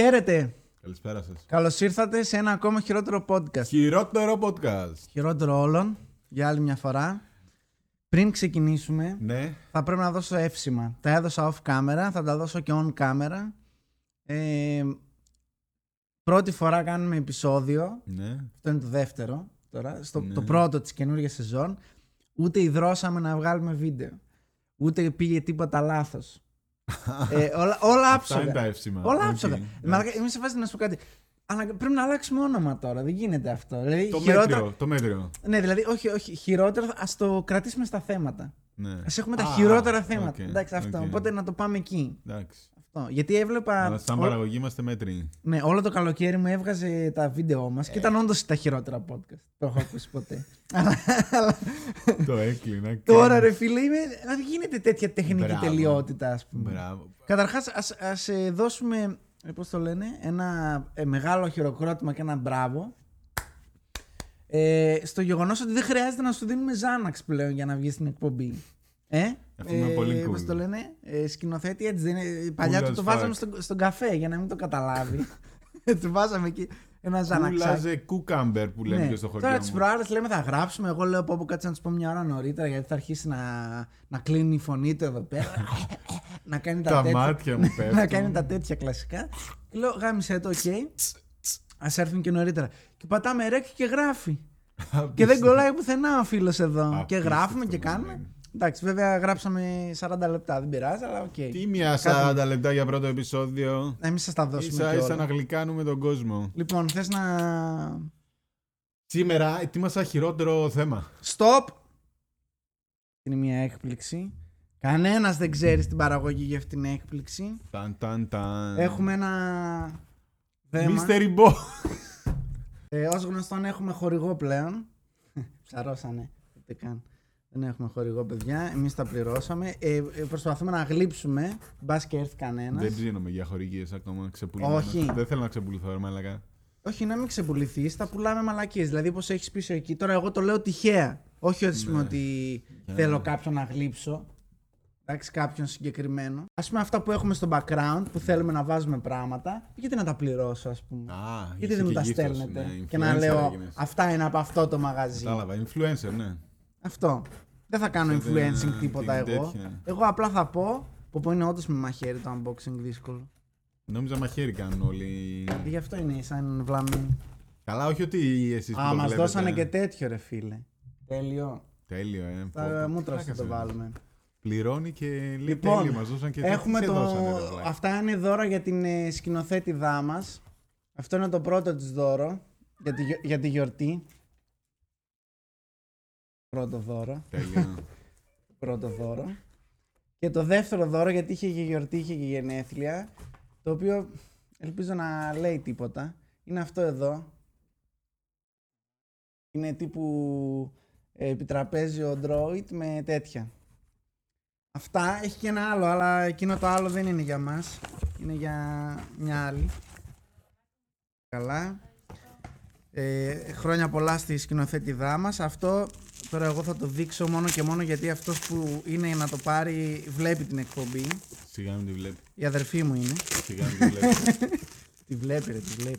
Χαίρετε. Καλησπέρα σας. Καλώς ήρθατε σε ένα ακόμα χειρότερο podcast. Χειρότερο podcast. Χειρότερο όλων, για άλλη μια φορά. Πριν ξεκινήσουμε, Ναι. θα πρέπει να δώσω εύσημα. Τα έδωσα off camera, θα τα δώσω και on camera. Ε, πρώτη φορά κάνουμε επεισόδιο. Ναι. Αυτό είναι το δεύτερο τώρα. Στο, Ναι. Το πρώτο της καινούργιας σεζόν. Ούτε ιδρώσαμε να βγάλουμε βίντεο. Ούτε πήγε τίποτα λάθος. Ε, όλα, όλα Αυτά είναι τα άψογα. εύσημα. Όλα Οκ, άψογα. εντάξει. Μαλάκα, Είμαι σε φάση να σου πω κάτι. Αλλά πρέπει να αλλάξουμε όνομα τώρα. Δεν γίνεται αυτό. Δηλαδή, Το χειρότερο... μέτριο. Το μέτριο. Ναι, δηλαδή, όχι, όχι. Χειρότερο, ας το κρατήσουμε στα θέματα. Ναι. Α έχουμε τα Α, χειρότερα θέματα. οκ, Εντάξει, αυτό. οκ. Οπότε να το πάμε εκεί. Εντάξει. Αυτό. Γιατί έβλεπα. Αλλά σαν ό- παραγωγή είμαστε μέτριοι. Ναι, όλο το καλοκαίρι μου έβγαζε τα βίντεο μας Ε. και ήταν όντως τα χειρότερα podcast. Το έχω ακούσει ποτέ. Αλλά- αλλά το έκλεινα. τώρα ρε φίλε, είμαι, δεν γίνεται τέτοια τεχνική Μπράβο. τελειότητα, ας πούμε. Μπράβο. Καταρχάς, α δώσουμε. Πώς το λένε, ένα ε, μεγάλο χειροκρότημα και ένα μπράβο. Ε, στο γεγονός ότι δεν χρειάζεται να σου δίνουμε Ζάναξ πλέον για να βγεις στην εκπομπή. Ε, Αυτό είναι πολύ cool. Πώς το λένε, ε, σκηνοθέτη έτσι δεν είναι. Παλιά Cool του as το fuck. βάζαμε στον, στον καφέ για να μην το καταλάβει. του βάζαμε εκεί ένα Ζάναξ. Κούλαζε κούκαμπερ που λέμε και στο χωριό. Ναι. Τώρα μου. τι προάλλες λέμε θα γράψουμε. Εγώ λέω πω πω κάτσε να τους πω μια ώρα νωρίτερα γιατί θα αρχίσει να, να κλείνει η φωνή του εδώ πέρα. να κάνει τα, Τα τέτοια. μάτια μου πέφτουν. να κάνει τα τέτοια κλασικά. Και λέω γάμισε το, οκ. Α έρθουν και νωρίτερα. Και πατάμε rec και γράφει. και δεν κολλάει πουθενά ο φίλος εδώ. και Απίστευτο γράφουμε και που κάνουμε. Είναι. Εντάξει, βέβαια γράψαμε 40 λεπτά, δεν πειράζει, αλλά οκ. Τι μια 40 λεπτά για πρώτο επεισόδιο. Να μην σας τα δώσουμε Ίσα και ίσα όλα. να γλυκάνουμε τον κόσμο. Λοιπόν, θες να. Σήμερα ετοίμασα χειρότερο θέμα. Stop! Είναι μια έκπληξη. Κανένας δεν ξέρει την παραγωγή για αυτήν την έκπληξη. Ταν, ταν, ταν. Έχουμε ένα θέμα. Mystery Boy. Ε, ως γνωστόν έχουμε χορηγό πλέον. Ψαρώσανε. Ούτε καν. Δεν έχουμε χορηγό, παιδιά. Εμείς τα πληρώσαμε. Ε, ε, προσπαθούμε να γλύψουμε. Μπα και έρθει κανένας. Δεν ψήνομαι για χορηγίες ακόμα. Ξεπουλημένος. Όχι. Δεν θέλω να ξεπουληθώ, ρε μαλακά. Όχι, να μην ξεπουληθείς. Τα πουλάμε μαλακίες. Δηλαδή, όπως έχεις πίσω εκεί. Τώρα, εγώ το λέω τυχαία. Όχι ότι, σημαίνει ότι Ναι. θέλω κάποιον να γλύψω. Εντάξει, κάποιον συγκεκριμένο. Α πούμε, αυτά που έχουμε στο background που θέλουμε να βάζουμε πράγματα. Γιατί να τα πληρώσω, ας πούμε; Α, γιατί είσαι δεν μου και τα γύφτος, στέλνετε; ναι, και να influencer λέω έγινες. αυτά είναι από αυτό το μαγαζί. Κατάλαβα, influencer, ναι. Αυτό. Δεν θα κάνω Ξέρετε, influencing τίποτα την εγώ. τέτοια. Εγώ απλά θα πω. Που πω είναι όντως με μαχαίρι το unboxing δύσκολο. Νόμιζα μαχαίρι κάνουν όλοι. Και γι' αυτό είναι σαν βλαμμή. Καλά, όχι ότι εσείς που Α, το μας βλέπετε. δώσανε και τέτοιο, ρε φίλε. Τέλειο. Τέλειο, ε. Πω, Τα πω, μούτρα τι θα το πλάκα σε. βάλουμε. Πληρώνει και λέει Λοιπόν, τέλειο, μας δώσαν και Έχουμε τι σε το... δώσανε, ρε βλάκα. Αυτά είναι δώρα για την ε, σκηνοθέτηδά μας. Αυτό είναι το πρώτο της δώρο για τη, γιο- για τη γιορτή. Πρώτο δώρο. Τέλειο. Πρώτο δώρο. Και το δεύτερο δώρο, γιατί είχε και γιορτή, είχε και γενέθλια, το οποίο ελπίζω να λέει τίποτα. Είναι αυτό εδώ. Είναι τύπου ε, επιτραπέζιο Android με τέτοια. Αυτά έχει και ένα άλλο, αλλά εκείνο το άλλο δεν είναι για μας. Είναι για μια άλλη. Καλά. Ε, χρόνια πολλά στη σκηνοθέτηδά μας. Αυτό τώρα εγώ θα το δείξω μόνο και μόνο γιατί αυτός που είναι να το πάρει βλέπει την εκπομπή. Σιγά μην τη βλέπει. Η αδερφή μου είναι. Σιγά μην τη βλέπει. Τη βλέπει, ρε, τη βλέπει.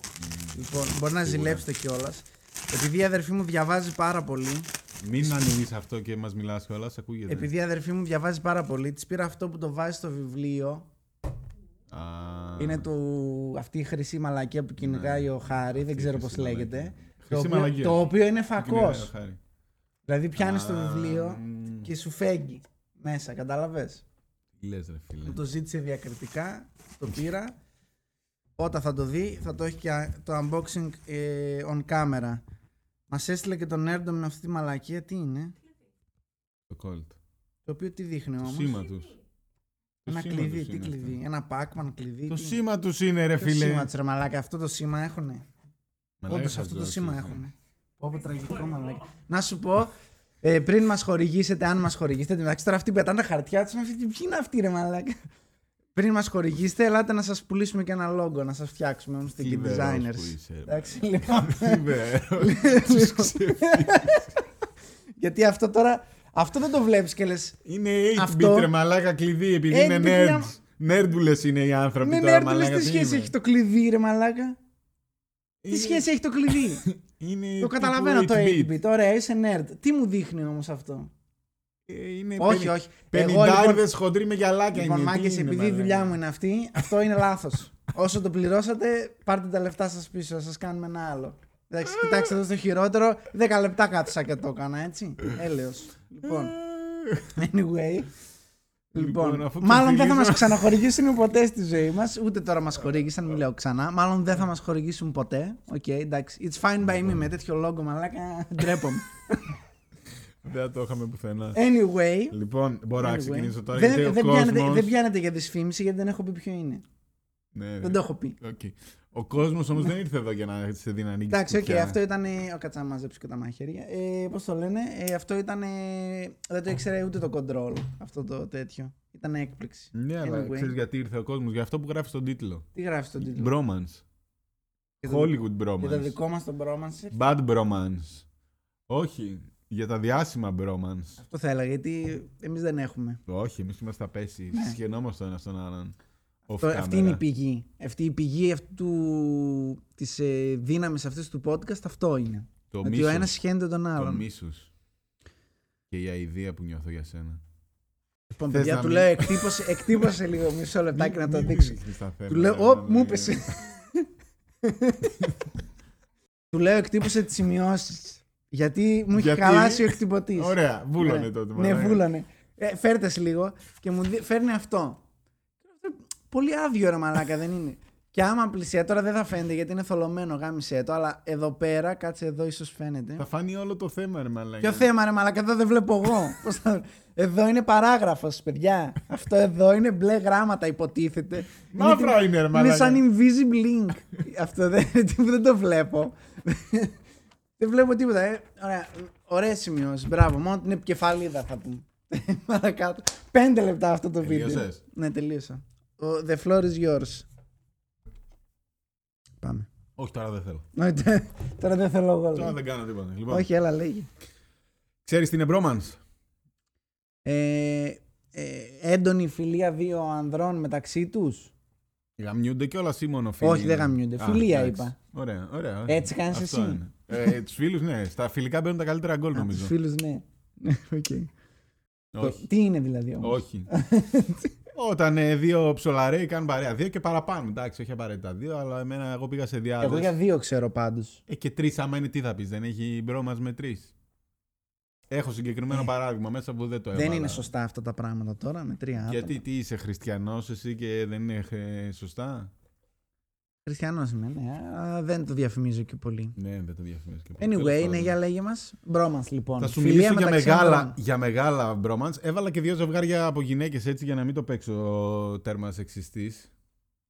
Λοιπόν, μπορεί να Σίγουρα. ζηλέψετε κιόλας. Επειδή η αδερφή μου διαβάζει πάρα πολύ, Μην ανοίγεις αυτό και μας μιλάς κιόλας, ακούγεται. επειδή η αδερφή μου διαβάζει πάρα πολύ, της πήρα αυτό που το βάζει στο βιβλίο. Α, Είναι του, αυτή η χρυσή μαλακία που κυνηγάει ο Χάρη, δεν ξέρω πώς χρυσή λέγεται. μαλακία. Το Χρυσή οποίο, μαλακία. το οποίο είναι την φακός. Κυνηγάει ο Χάρη. Δηλαδή πιάνεις το Α, βιβλίο μ, και σου φέγγει μέσα, κατάλαβες; τι λες ρε φίλε. Μου το ζήτησε διακριτικά, το πήρα. Όταν θα το δει, θα το έχει και το unboxing ε, on camera. Μας έστειλε και τον Nerdom με αυτή τη μαλακία. Τι είναι, Το Colt. το οποίο τι δείχνει Το όμως; σήμα τους. Ένα κλειδί, τι κλειδί; Ένα Pac-Man κλειδί. Το τι- σήμα τους είναι ρε Το φίλε. σήμα της, ρε μαλάκα, αυτό το σήμα έχουνε; Μαλάκα Όντως θα αυτό το ζώσεις, σήμα ε. έχουνε. Πω πω τραγικό μαλάκα. Να σου πω, ε, πριν μας χορηγήσετε, αν μας χορηγήσετε, εντάξει τώρα αυτοί πετάνε τα χαρτιά τους, με αυτή, ποιοι είναι αυτοί ρε μαλάκα; Πριν μας χορηγήσετε, ελάτε να σας πουλήσουμε και ένα λόγο, να σας φτιάξουμε, είμαστε και Θλιβερός designers. που είσαι, ρε. Εντάξει, λοιπόν. Θλιβερός. Γιατί αυτό τώρα, αυτό δεν το βλέπεις και λες, Είναι 8-bit Αυτό- ρε μαλάκα κλειδί επειδή 8-bit είναι για- nerds. Νέρντουλες είναι οι άνθρωποι Ναι, τώρα, ναι, μαλάκα, τι τι σχέση είναι. έχει το κλειδί, ρε μαλάκα; Τι Είναι- σχέση έχει το κλειδί; Είναι το τύπου καταλαβαίνω το 8-bit. 8-bit. Ωραία, είσαι nerd. Τι μου δείχνει όμως αυτό; Ε, Είναι όχι, πενη- όχι. Εγώ, λοιπόν, Πενηντάριδες χοντροί με γυαλάκια Λοιπόν, είναι. Τι μάγκε, είναι, επειδή η μαλάκα. δουλειά μου είναι αυτή, αυτό είναι λάθος. Όσο το πληρώσατε, πάρτε τα λεφτά σας πίσω, σας κάνουμε ένα άλλο. Εντάξει, κοιτάξτε εδώ στο χειρότερο, 10 λεπτά κάθισα και το έκανα, έτσι. Έλεος. Λοιπόν, anyway. Λοιπόν, Λοιπόν, αφού μάλλον δεν θα ξεφτυλίζω- μας ξαναχορηγήσουν ποτέ στη ζωή μας. Ούτε τώρα μας χορήγησαν, μην λέω ξανά. Μάλλον δεν θα μας χορηγήσουν ποτέ. Οκ, εντάξει. It's fine by me με τέτοιο logo, μαλάκα. Ντρέπομαι. Δεν θα το είχαμε πουθενά. Anyway. Λοιπόν, μπορώ να anyway. ξεκινήσω τώρα. Δεν, γιατί ο δεν, πιάνετε, κόσμος- δεν πιάνετε για δυσφήμιση γιατί δεν έχω πει ποιο είναι. Ναι, Δεν το έχω πει. οκ. Ο κόσμος όμως δεν ήρθε εδώ για να σε δει να ανοίξει. Εντάξει, οκ, κουτιά. αυτό ήταν. Ο κάτσα να μαζέψω και τα μαχαίρια. Ε, Πώς το λένε, ε, αυτό ήταν. δεν το ήξερε ούτε το control αυτό το τέτοιο. Ήταν έκπληξη. Ναι, αλλά Anyway. ξέρεις γιατί ήρθε ο κόσμος. Για αυτό που γράφει στον τίτλο. Τι γράφει στον τίτλο; Bromance. Για το- Hollywood Για το bromance. δικό μας τον bromance. Bad bromance. Όχι. Για τα διάσημα bromance. Αυτό θα έλεγα, γιατί εμείς δεν έχουμε. Όχι, εμείς είμαστε απέσει. Ναι. Συγχαινόμαστε ο ένας τον άλλον. Off Το- αυτή camera. είναι η πηγή. Αυτή η πηγή αυτού του, της ε, δύναμης αυτής του podcast αυτό είναι. Το ότι μίσος. ο ένας σχένεται τον Το άλλον. μίσος. Και η αηδία που νιώθω για σένα. Λοιπόν, Θες παιδιά, να του μην- λέω εκτύπωσε, εκτύπωσε λίγο μισό λεπτάκι να το Μην δείξω. ρίχνεις τα Του θέματα, λέω, ρε, όπ, μαλάκα. μου έπεσε. Του λέω εκτύπωσε τις σημειώσεις. Γιατί μου έχει Γιατί; χαλάσει ο εκτυπωτής. Ωραία, βούλωνε Ωραία. τότε. Ναι, μαλάκα. βούλανε. Ε, φέρτε σε λίγο και μου δι- φέρνει αυτό. Πολύ άδειο ρε μαλάκα, δεν είναι. Και άμα πλησία, τώρα δεν θα φαίνεται γιατί είναι θολωμένο, γάμισε το, αλλά εδώ πέρα, κάτσε εδώ ίσως φαίνεται. Θα φάνει όλο το θέμα, ρε μαλάκα. Ποιο θέμα ρε μαλάκα, εδώ δεν βλέπω εγώ. Πώς θα... Εδώ είναι παράγραφος, παιδιά. Αυτό εδώ είναι μπλε γράμματα, υποτίθεται. Μαύρα είναι, ρε Είναι μαλάκα. σαν invisible link. Αυτό δεν, δεν το βλέπω. δεν βλέπω τίποτα. Ε. Ωραία. Ωραίες σημειώσεις. Μπράβο. Μόνο την επικεφαλίδα θα πούμε. Παρακάτω. Πέντε λεπτά αυτό το βίντεο. Τελείωσες; Ναι, τελείωσα. Ο- The floor is yours. Πάμε. Όχι, τώρα δεν θέλω. Όχι, τε- Τώρα δεν θέλω εγώ. Τώρα λέω. δεν κάνω τίποτα. Λοιπόν, Όχι, έλα, λέγει. Ξέρεις τι είναι bromance. Ε, ε, έντονη φιλία δύο ανδρών μεταξύ τους; Γαμιούνται κιόλας ή μόνο φίλοι; Όχι, δεν είναι; γαμιούνται. Α, Φιλία εντάξει. είπα. Ωραία, ωραία. Έτσι κάνεις Αυτό εσύ. είναι. Ε, τους φίλους, ναι. Στα φιλικά μπαίνουν τα καλύτερα γκολ, Α, τους νομίζω. φίλους, ναι. Οκ. Το- Όχι. Τι είναι δηλαδή όμως; Όχι. Όταν ε, δύο ψολαρέοι κάνουν παρέα. Δύο και παραπάνω. Εντάξει, όχι απαραίτητα δύο, αλλά εμένα εγώ πήγα σε Εγώ δυάδες. για δύο ξέρω πάντως. Ε, και τρεις, άμα είναι τι θα πεις, δεν έχει bromance με τρεις. Έχω συγκεκριμένο Ε. παράδειγμα μέσα που δεν το Δεν έβαλα. είναι σωστά αυτά τα πράγματα τώρα με τρία άτομα. Γιατί τι είσαι χριστιανός εσύ και δεν είναι ε, σωστά; Χριστιανός είμαι, ναι. αλλά Δεν το διαφημίζω και πολύ. Ναι, δεν το διαφημίζω και πολύ. Anyway, Τέλος ναι, πάντων. για λέγε μας. Μπρόμας λοιπόν. Θα σου Φιλία μιλήσω για μεταξύ μεγάλα, ανδρών. για μεγάλα bromance. Έβαλα και δύο ζευγάρια από γυναίκες έτσι για να μην το παίξω τέρμα σεξιστής.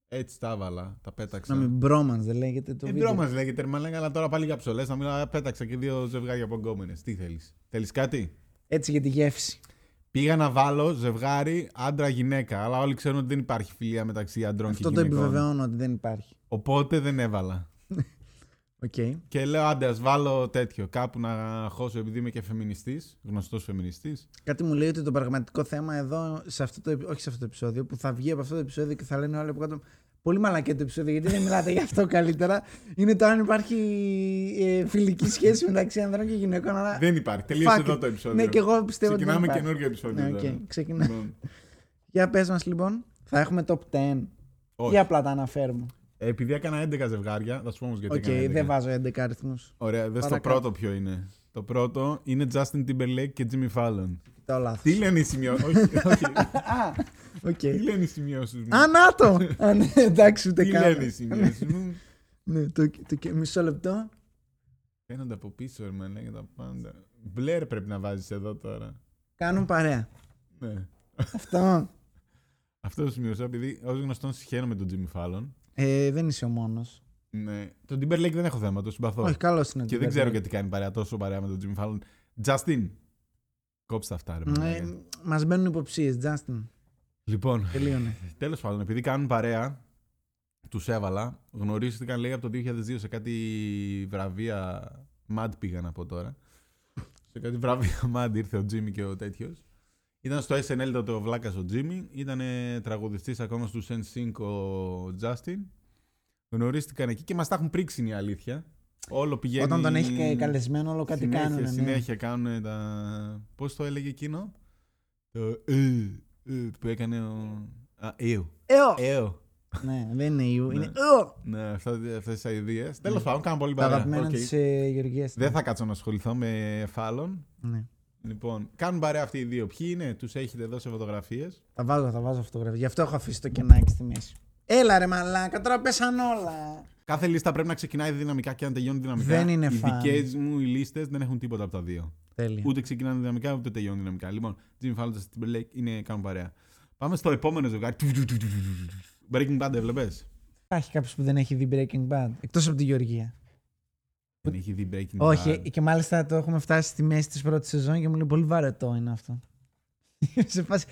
Έτσι τα έβαλα, τα πέταξα. Συγγνώμη, μπρόμανς δεν λέγεται το Ε, βίντεο. bromance λέγεται, μα λέγα, αλλά τώρα πάλι για ψολέ. Να μιλάω, πέταξα και δύο ζευγάρια από γκόμενες. Τι θέλεις; Θέλεις κάτι; Έτσι για τη γεύση. Πήγα να βάλω ζευγάρι άντρα-γυναίκα. Αλλά όλοι ξέρουν ότι δεν υπάρχει φιλία μεταξύ αντρών Αυτό και το γυναικών. επιβεβαιώνω ότι δεν υπάρχει. Οπότε δεν έβαλα. Οκ. Και λέω άντε, ας βάλω τέτοιο. Κάπου να χώσω επειδή είμαι και φεμινιστής. Γνωστός φεμινιστής. Κάτι μου λέει ότι το πραγματικό θέμα εδώ, σε αυτό το, επει- όχι σε αυτό το επεισόδιο, που θα βγει από αυτό το επεισόδιο και θα λένε όλοι από κάτω. Πολύ μαλακία το επεισόδιο, γιατί δεν μιλάτε γι' αυτό καλύτερα. Είναι το αν υπάρχει ε, φιλική σχέση μεταξύ ανδρών και γυναικών. Αλλά... Δεν υπάρχει. Τελείωσε Fuck εδώ it. το επεισόδιο. Ναι, και εγώ πιστεύω ότι. δεν Ξεκινάμε υπάρχει. καινούργιο επεισόδιο. Ναι, οκ, τώρα. ξεκινά. Λοιπόν, Για πες μας λοιπόν, θα έχουμε top 10 όχι. ή απλά τα αναφέρουμε. Ε, Επειδή έκανα 11 ζευγάρια, θα σου πω όμως γιατί. Οκ, έκανα 11. δεν βάζω 11 αριθμούς. Ωραία, δες το Παρακάτω. πρώτο ποιο είναι. Το πρώτο είναι Justin Timberlake και Jimmy Fallon. Κοιτάω λάθος. Τι λένε οι σημειώσεις; όχι, όχι. Α, οκ. Τι λένε οι σημειώσεις μου; Α, να το! Α, ναι, εντάξει, ούτε Τι καν. λένε οι σημειώσεις μου; Ναι, το, το, μισό λεπτό. Φαίνονται από πίσω, ρε man, λέγεται τα πάντα. Μπλερ πρέπει να βάζεις εδώ τώρα. Κάνουν παρέα. Ναι. Αυτό. Αυτό το σημειώσα επειδή ως γνωστόν συχαίνω με τον Jimmy Fallon. Ε, δεν είσαι ο μόνος. Ναι. Τον Timberlake δεν έχω θέμα, το συμπαθώ. Όχι, καλός είναι. και το δεν ξέρω Timberlake. γιατί κάνει παρέα τόσο παρέα με τον Jimmy Fallon. Justin. Κόψτε αυτά, ρε. Ε, μαλάκα. Μας μπαίνουν υποψίες, Justin. Λοιπόν, Τελείωνε. τέλος πάντων, επειδή κάνουν παρέα, τους έβαλα. Γνωρίστηκαν, λέει, από το 2002 σε κάτι βραβεία. Mad πήγαν από τώρα. σε κάτι βραβεία Mad ήρθε ο Jimmy και ο τέτοιος. Ήταν στο SNL τότε ο Βλάκας ο Τζίμι, ήταν τραγουδιστής ακόμα στους NSYNC ο Justin. Γνωρίστηκαν εκεί και μας τα έχουν πρίξει είναι η αλήθεια. Όλο πηγαίνει. Όταν τον έχει κα- καλεσμένο, όλο κάτι συνέχεια, κάνουν. Ναι. Συνέχεια κάνουν τα. Πώς το έλεγε εκείνο; Το. Ε, ε, που έκανε ο. Α, εου. Εω! Εου. Ναι, δεν είναι ιού, είναι Ναι. Ew! Ναι, αυτές τις αηδίες. Τέλος πάντων, κάνουν πολύ Τα παρέα. αγαπημένα Οκ. της ε, Γεωργίας. Δεν θα κάτσω να ασχοληθώ με Fallon. Ναι. Λοιπόν, κάνουν παρέα αυτοί οι δύο. Ποιοι είναι, τους έχετε δώσει φωτογραφίες; Θα βάζω, θα βάζω φωτογραφία. Γι' αυτό έχω αφήσει το κενάκι στη μέση. Έλα ρε μαλάκα, τώρα πέσαν όλα. Κάθε λίστα πρέπει να ξεκινάει δυναμικά και να τελειώνει δυναμικά. Δεν είναι οι φαν. δικές μου οι λίστες δεν έχουν τίποτα από τα δύο. Τέλεια. Ούτε ξεκινάνε δυναμικά, ούτε τελειώνουν δυναμικά. Λοιπόν, Jimmy Fallon και Timberlake είναι κάνουν παρέα. Πάμε στο επόμενο ζευγάρι. Breaking Bad έβλεπες; Υπάρχει κάποιος που δεν έχει δει Breaking Bad. Εκτός από τη Γεωργία. Δεν έχει δει Breaking Όχι, Bad. και μάλιστα το έχουμε φτάσει στη μέση της πρώτης σεζόν και μου λέει πολύ βαρετό είναι αυτό. Σε φάση.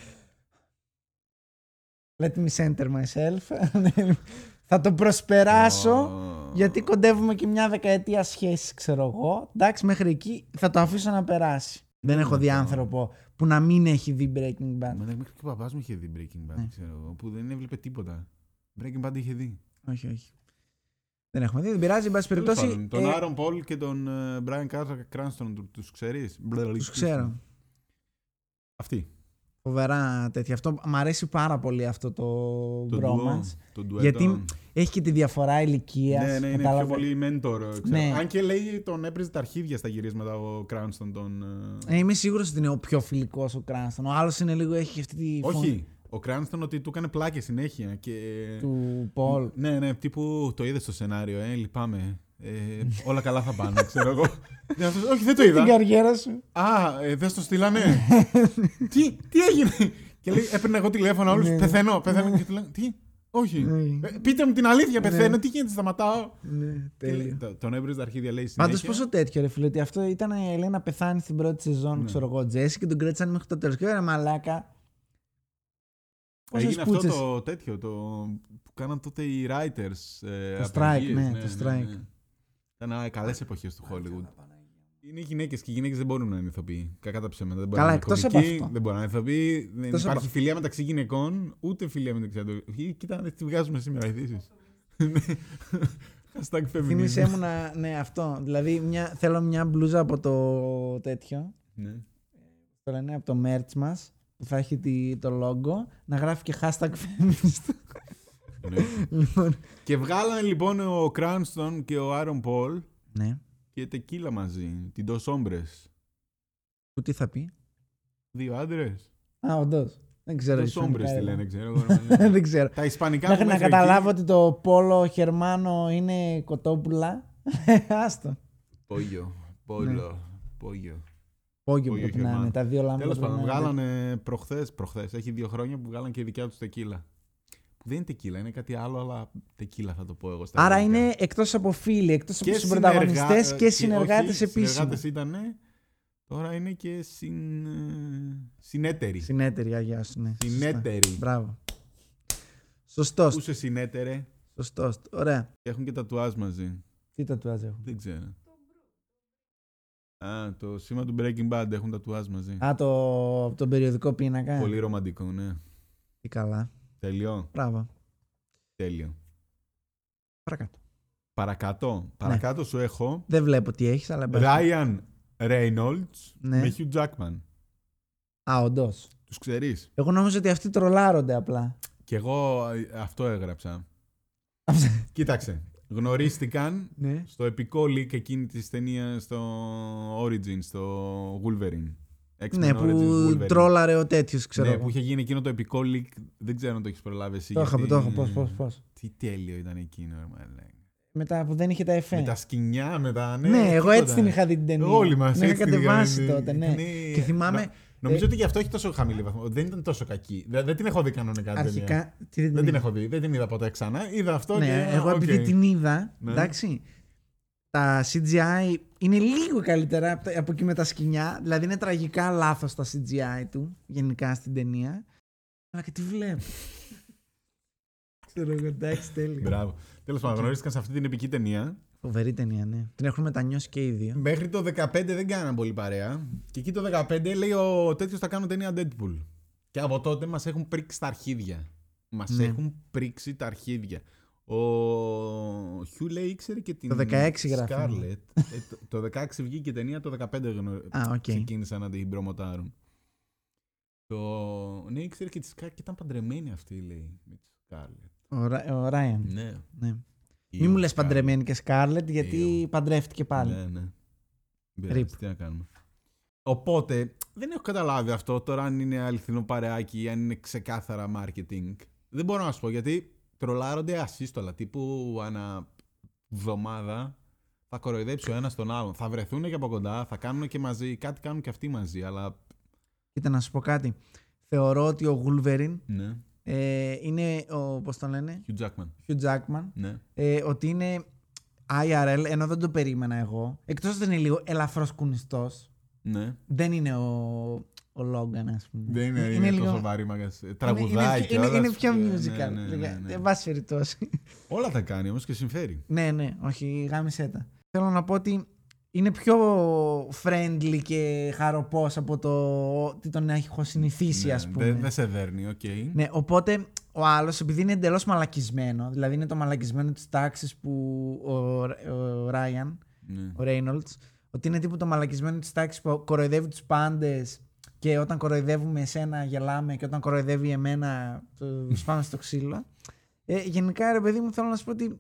Let me center myself. θα το προσπεράσω. Ω. Γιατί κοντεύουμε και μια δεκαετία σχέση, ξέρω εγώ. Εντάξει, μέχρι εκεί θα το αφήσω να περάσει. Δεν έχω δει αυτό. άνθρωπο που να μην έχει δει Breaking Bad. Μα, Μέχρι και ο παπάς μου είχε δει Breaking Bad, Ναι. ξέρω εγώ, που δεν έβλεπε τίποτα. Breaking Bad είχε δει. Όχι, όχι. Δεν έχουμε δει, δεν πειράζει, εν πάση Τέλος περιπτώσει. πάντων, τον ε, Άρον Πολ και τον ε, Brian Cranston, τους τους ξέρεις. τους ξέρω. Αυτοί. Φοβερά τέτοια. Αυτό μ' αρέσει πάρα πολύ αυτό το, Το bromance. duo, το duetto. Γιατί Έχει και τη διαφορά ηλικίας. Ναι, ναι, είναι πιο πολύ mentor. Ξέρω. Ναι. Αν και λέει τον έπριζε τα αρχίδια στα γυρίσματα ο Cranston. Τον, ε, Ε, είμαι σίγουρος ότι είναι ο πιο φιλικός ο Κράνστον. Ο άλλος είναι λίγο, έχει αυτή τη φωνή Όχι. Ο Cranston ότι του έκανε πλάκες συνέχεια. Και... του Πολ. Ναι, ναι, τύπου το είδες στο σενάριο. Ε, λυπάμαι. Ε, όλα καλά θα πάνε, ξέρω εγώ. Ναι, αυτός, Όχι, δεν το Την είδα. καριέρα σου. Α, ε, δεν στο στείλανε. τι, τι έγινε; Και λέει, έπαιρνε εγώ τηλέφωνο όλους. Ναι. Πεθαίνω, πεθαίνω. Και του λένε, τι, όχι. Ναι. Ε, πείτε μου την αλήθεια, Ναι. πεθαίνω. Τι γίνεται, σταματάω. Ναι, Και λέει, τέλειο. το- Τον έβριζε τα αρχίδια, λέει Πάντως συνέχεια. πόσο τέτοιο ρε φίλε, ότι αυτό ήταν ε, λέει να πεθάνεις στην πρώτη σεζόν, Ναι. ξέρω εγώ, Τζέσι και τον κρέτσαν μέχρι το τέλος. Και ωραία, μαλάκα. Πόσες Έγινε αυτό πούτσες. το τέτοιο το, που κάναν τότε οι writers. Ε, Το απεργίες, strike, ναι, το strike. Ήταν καλές εποχές του Hollywood. Είναι γυναίκες και οι γυναίκες δεν μπορούν να είναι ηθοποιοί. Κακά τα ψέματα. Δεν μπορούν Καλά, να είναι εκτός από κωμικοί, αυτό. Δεν μπορούν να είναι ηθοποιοί. Δεν Εκτός υπάρχει από- φιλία μεταξύ γυναικών, ούτε φιλία μεταξύ άντρων. Ή, Κοίτα, τι βγάζουμε σήμερα ειδήσεις. Hashtag Θύμησέ feminism. μου να. Ναι, αυτό. Δηλαδή μια, θέλω μια μπλούζα από το τέτοιο. Ναι. Το λένε από το merch μας που θα έχει τη, το logo να γράφει και hashtag feminist. Ναι. λοιπόν. Και βγάλανε λοιπόν ο Κράνστον και ο Άρον Πολ Ναι. και τεκίλα μαζί. Την Dos Hombres. Που τι θα πει; Δύο άντρες. Α, όντως. Δεν ξέρω. Dos ισπανικά Hombres τη εγώ. λένε, ξέρω εγώ. Δεν ξέρω. Τα ισπανικά Μέχρι μου να μέχρι καταλάβω εκεί- ότι το πόλο Χερμάνο είναι κοτόπουλα. Άστο. Πόγιο. Πόλο. Πόγιο. Πόγιο Πόγιο πρέπει να Χερμάνο. είναι. Τα δύο λάμπα. Τέλος πρέπει πάντων, να είναι. βγάλανε προχθές. Προχθές, έχει δύο χρόνια που βγάλανε και η δικιά τους τεκίλα. Που δεν είναι τεκίλα, είναι κάτι άλλο, αλλά τεκίλα θα το πω εγώ στα Άρα ελληνικά. είναι εκτός από φίλοι, εκτός από τους συνεργα- πρωταγωνιστέ και ε, συνεργάτες όχι, επίσημα. Συνεργάτες ήταν. Τώρα είναι και συν, ε, συνέτεροι. Συνέτεροι, αγιά σου, ναι. Σωστά. Συνέτεροι. Μπράβο. Σωστός. Πού σε συνέτερε; Σωστός. Ωραία. Έχουν και τατουάζ μαζί. Τι τατουάζ έχω. Δεν ξέρω. Α, το σήμα του Breaking Bad έχουν τατουάζ μαζί. Α, το, από τον περιοδικό πίνακα. Πολύ ρομαντικό, ναι. Τι καλά. Τέλειο. Μπράβο. Τέλειο. Παρακάτω. Παρακάτω. Παρακάτω σου έχω Δεν βλέπω τι έχεις, αλλά. μπας. Ryan Reynolds Ναι. με Hugh Jackman. Α, όντως. Τους ξέρεις; Εγώ νόμιζα ότι αυτοί τρολάρονται απλά. Και εγώ ε, αυτό έγραψα. Κοίταξε. Γνωρίστηκαν ναι. στο επικό leak εκείνη της ταινίας στο Origin, στο Wolverine. X-Men Ναι, Origins που Wolverine. τρόλαρε ο τέτοιος, ξέρω. Ναι, εγώ. που είχε γίνει εκείνο το επικό leak. Δεν ξέρω αν το έχεις προλάβει εσύ. Το είχα, γιατί- το είχα. Πώς, πώς, πώς. Τι τέλειο ήταν εκείνο, ρε μαλάκα. Μετά που δεν είχε τα εφέ. Με τα σκηνιά, με τα. Ναι, Ναι, εγώ τίποτα. έτσι την είχα δει την ταινία. Όλοι μας. Την είχα κατεβάσει τότε, ναι. Και θυμάμαι. Νομίζω ε, ότι γι' αυτό έχει τόσο χαμηλή βαθμό. Δεν ήταν τόσο κακή. Δεν, δεν την έχω δει κανονικά την ταινία. Αρχικά. Τι δεν Δεν την είδα. έχω δει. Δεν την είδα ποτέ ξανά. Είδα αυτό Ναι, και. εγώ οκ. επειδή την είδα. Ναι. Εντάξει. Τα CGI είναι λίγο καλύτερα από, τα- από εκεί με τα σκηνιά. Δηλαδή είναι τραγικά λάθος τα CGI του γενικά στην ταινία. Αλλά και τη βλέπω. Ξέρω εγώ, εντάξει, τέλειο. Μπράβο. Τέλος πάντων, γνωρίστηκαν σε αυτή την επική ταινία. Φοβερή ταινία, ναι. Την έχουν μετανιώσει και οι δύο. Μέχρι το 15 δεν κάναν πολύ παρέα. Και εκεί το 15 λέει ο τέτοιος θα κάνουν ταινία Deadpool. Και από τότε μας έχουν πρίξει τα αρχίδια. Μας Ναι. έχουν πρίξει τα αρχίδια. Ο Hugh λέει ήξερε και την Το 16 γράφει. Scarlett. Ε, το, το 16 βγήκε η ταινία, το 15 γνω... Α, οκ. ξεκίνησαν να την προμοτάρουν. Το... Ναι, ήξερε και τη Scarlett και ήταν παντρεμένη αυτή, λέει, με τη Scarlett. Ο, Ρα- ο Ryan. Ναι. Ναι. Η Μην μου λες Scarlett. παντρεμένη και Scarlett, γιατί Ew. παντρεύτηκε πάλι. Ναι, ναι. Δεν πειράζει, Τι να κάνουμε. Οπότε, δεν έχω καταλάβει αυτό τώρα αν είναι αληθινό παρεάκι ή αν είναι ξεκάθαρα marketing. Δεν μπορώ να σου πω γιατί τρολάρονται ασύστολα. Τύπου ανά εβδομάδα θα κοροϊδέψει ο ένας τον άλλον. Θα βρεθούν και από κοντά, θα κάνουν και μαζί. Κάτι κάνουν και αυτοί μαζί, αλλά. Κοίτα να σου πω κάτι. Θεωρώ ότι ο Γούλβεριν Ναι. ε, είναι ο, πώς τον λένε, Hugh Jackman. Hugh Jackman, Ναι. ε, ότι είναι IRL, ενώ δεν το περίμενα εγώ. Εκτός ότι είναι λίγο ελαφρώς κουνιστός. ναι. Δεν είναι ο, ο Logan, ας πούμε. Δεν είναι, είναι, τόσο βαρύ μαγαζί. είναι, Τραγουδάει είναι, είναι, είναι πιο Ναι, musical. ναι, ναι, ναι, ναι. Εν πάση περιπτώσει. Όλα τα κάνει όμως και συμφέρει. ναι, ναι, όχι, γάμισέ τα. Θέλω να πω ότι είναι πιο friendly και χαροπός από το ότι τον έχω συνηθίσει, Ναι, ας πούμε. Δεν δεν σε δέρνει, οκ. Ναι, οπότε ο άλλος, επειδή είναι εντελώς μαλακισμένο, δηλαδή είναι το μαλακισμένο της τάξης που ο, ο Ράιαν, Ναι. ο Ρέινολτς, ότι είναι τύπου το μαλακισμένο της τάξης που κοροϊδεύει τους πάντες και όταν κοροϊδεύουμε εσένα γελάμε και όταν κοροϊδεύει εμένα το σπάμε στο ξύλο. Ε, γενικά, ρε παιδί μου, θέλω να σου πω ότι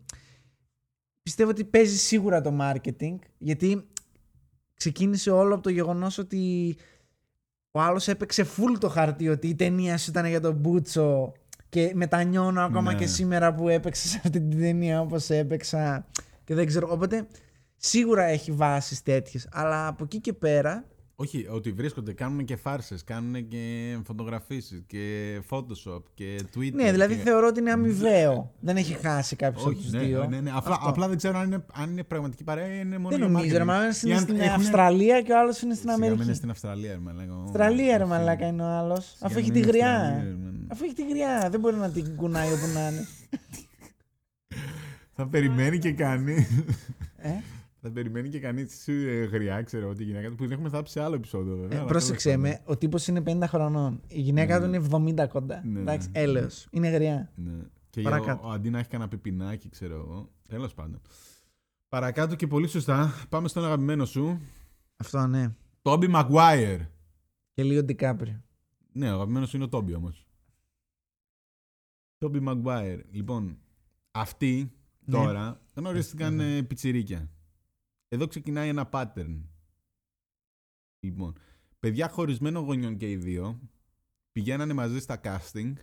πιστεύω ότι παίζει σίγουρα το marketing, γιατί ξεκίνησε όλο από το γεγονός ότι ο άλλος έπαιξε full το χαρτί ότι η ταινία σου ήταν για τον Μπούτσο και μετανιώνω ακόμα Ναι. και σήμερα που έπαιξε σε αυτή την ταινία όπως έπαιξα και δεν ξέρω. Οπότε σίγουρα έχει βάσεις τέτοιες, αλλά από εκεί και πέρα Όχι, ότι βρίσκονται, κάνουν και φάρσες, κάνουν και φωτογραφίσεις και Photoshop και Twitter. ναι, δηλαδή και... θεωρώ ότι είναι αμοιβαίο. δεν έχει χάσει κάποιος από Όχι, τους ναι, δύο. ναι, ναι. Απλά, Αυτό. απλά δεν ξέρω αν είναι, αν είναι πραγματική παρέα ή είναι μόνο δεν για νομίζω, ρε marketing. μαλάκα, Ή είναι αν στην έχουνε- Αυστραλία και ο άλλος είναι στην Σιγά μην Αμερική. είναι στην Αυστραλία, ρε μαλάκα. Αυστραλία, ρε Όχι. μαλάκα, είναι ο άλλος. Σιγά Αφού μην έχει τη είναι γριά. Αυστραλία, ρε, man. Αφού έχει τη γριά, δεν μπορεί να την κουνάει όπου να είναι. Θα περιμένει και κάνει. Ε; Θα περιμένει και κανείς γριά, ξέρω εγώ, τη γυναίκα του που την έχουμε θάψει σε άλλο επεισόδιο. Βέβαια, Ε, αλλά πρόσεξε τέλος με, ο τύπος είναι 50 χρονών. Η γυναίκα Ναι. του είναι 70 κοντά. Ναι, Εντάξει, ναι. έλεος. Είναι γριά. πάντων. Ναι. Και για Παρακάτω. ο, αντί να έχει κανένα πιπινάκι, ξέρω εγώ. Τέλος πάντων. Παρακάτω και πολύ σωστά, πάμε στον αγαπημένο σου. Αυτό ναι. Τόμπι Μαγκουάιερ. Και λίγο Ντικάπριο. Ναι, ο αγαπημένος σου είναι ο Τόμπι όμως. Τόμπι Μαγκουάιερ. Λοιπόν, αυτοί Ναι. τώρα γνωρίστηκαν Ναι. ε, πιτσιρίκια. Εδώ ξεκινάει ένα pattern. Λοιπόν, παιδιά χωρισμένων γονιών και οι δύο πηγαίνανε μαζί στα casting.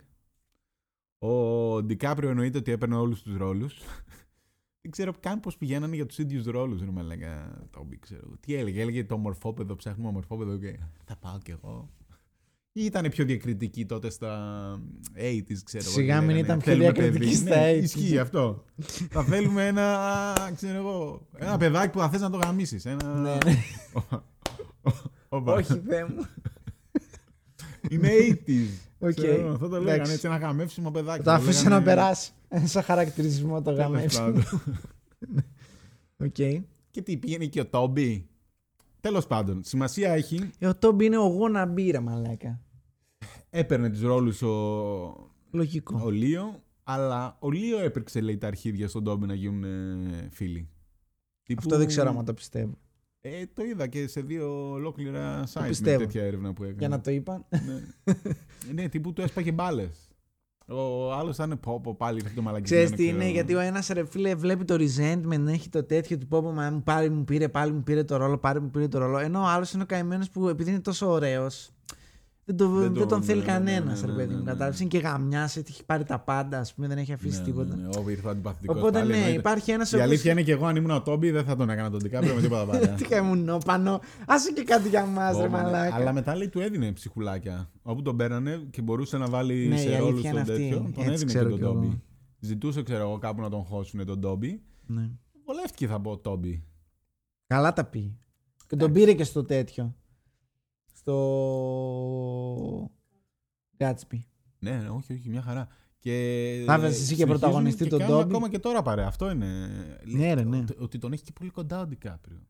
Ο Ντικάπριο εννοείται ότι έπαιρνε όλους τους ρόλους. Δεν ξέρω καν πώς πηγαίνανε για τους ίδιους ρόλους, ρε μαλάκα, Τόμπι, ξέρω. εγώ. Τι έλεγε, έλεγε το μορφόπεδο, ψάχνουμε μορφόπεδο και θα πάω κι εγώ. Ή ήταν πιο διακριτική τότε στα 80s, ξέρω εγώ. Σιγά και μην λέγανε, ήταν πιο «Θέλουμε διακριτική παιδί». στα Ναι, 80s. Ισχύει αυτό. θα θέλουμε ένα, ξέρω εγώ, ένα παιδάκι που θα θες να το γαμίσεις. Ένα... Ναι, ναι. Όπα. Όχι, Θεέ μου. Είναι 80s. Οκ. Ξέρω εγώ, Αυτό το λέγανε Εντάξει. έτσι, ένα γαμεύσιμο παιδάκι. Θα το αφήσω λέγανε- να περάσει. Σαν χαρακτηρισμό το Τέλος γαμέψιμο. πάντων. Οκ. Και τι, πήγαινε και ο Τόμπι; Τέλος πάντων, σημασία έχει. Ε, Ο Τόμπι είναι ο γόνα μπύρα, μαλάκα. Έπαιρνε του ρόλους ο, Λογικό. ο Λίο, αλλά ο Λίο έπαιξε λέει τα αρχίδια στον Τόμπι να γίνουν ε, φίλοι. Τύπου- Αυτό δεν ξέρω αν το πιστεύω. Ε, το είδα και σε δύο ολόκληρα site με πιστεύω. τέτοια έρευνα που έκανε. Για να το είπαν. ναι. ναι, τύπου του έσπαγε μπάλες. Ο άλλος ήταν πω, πω, πάλι ήρθε το μαλακισμένο. Ξέρεις τι ξέρω. είναι, γιατί ο ένας ρε φίλε βλέπει το resentment, έχει το τέτοιο του πόπο, μα μου πάρει, μου πήρε, πάλι μου πήρε το ρόλο, πάλι μου πήρε το ρόλο. Ενώ ο άλλος είναι ο καημένος που επειδή είναι τόσο ωραίος, δεν, το, Δεν δεν, το- τον θέλει ναι, ναι, κανένα, ναι, ρε ναι, παιδί ναι, μου. ναι. Κατάλαβες. Είναι και γαμιάς, έχει πάρει τα πάντα, ας πούμε, δεν έχει αφήσει Ναι, τίποτα. Ναι, ναι, όπου ήρθε ο αντιπαθητικός Οπότε πάλι, ναι, εννοείται. υπάρχει ένας Η αλήθεια είναι και εγώ αν ήμουν ο Τόμπι δεν θα τον έκανα τον Ντικάπριο με τίποτα παρά. Τι καημουνό πάνω. Άσε και κάτι για μας, ρε Ω, μα, ναι. μαλάκα. Αλλά μετά λέει του έδινε ψυχουλάκια. Όπου τον πέρανε και μπορούσε να βάλει Ναι, η σε αλήθεια ρόλου είναι τον αυτή. τέτοιο. Τον Έτσι έδινε και ξέρω τον κι εγώ. Τόμπι. Ζητούσε, ξέρω εγώ, κάπου να τον χώσουν τον Τόμπι. Ναι. Βολεύτηκε, θα πω, ο Τόμπι. Καλά τα πει. Και τον πήρε και στο τέτοιο. Στο. Gatsby. Ναι, ναι, όχι, όχι, μια χαρά. Και Θα έβαζες εσύ και συνεχίζουν πρωταγωνιστή και τον κάνουν Ντόμπι. ακόμα και τώρα παρέα. Αυτό είναι. Ναι, ρε, ναι. Ότι, ότι τον έχει και πολύ κοντά ο Ντικάπριο.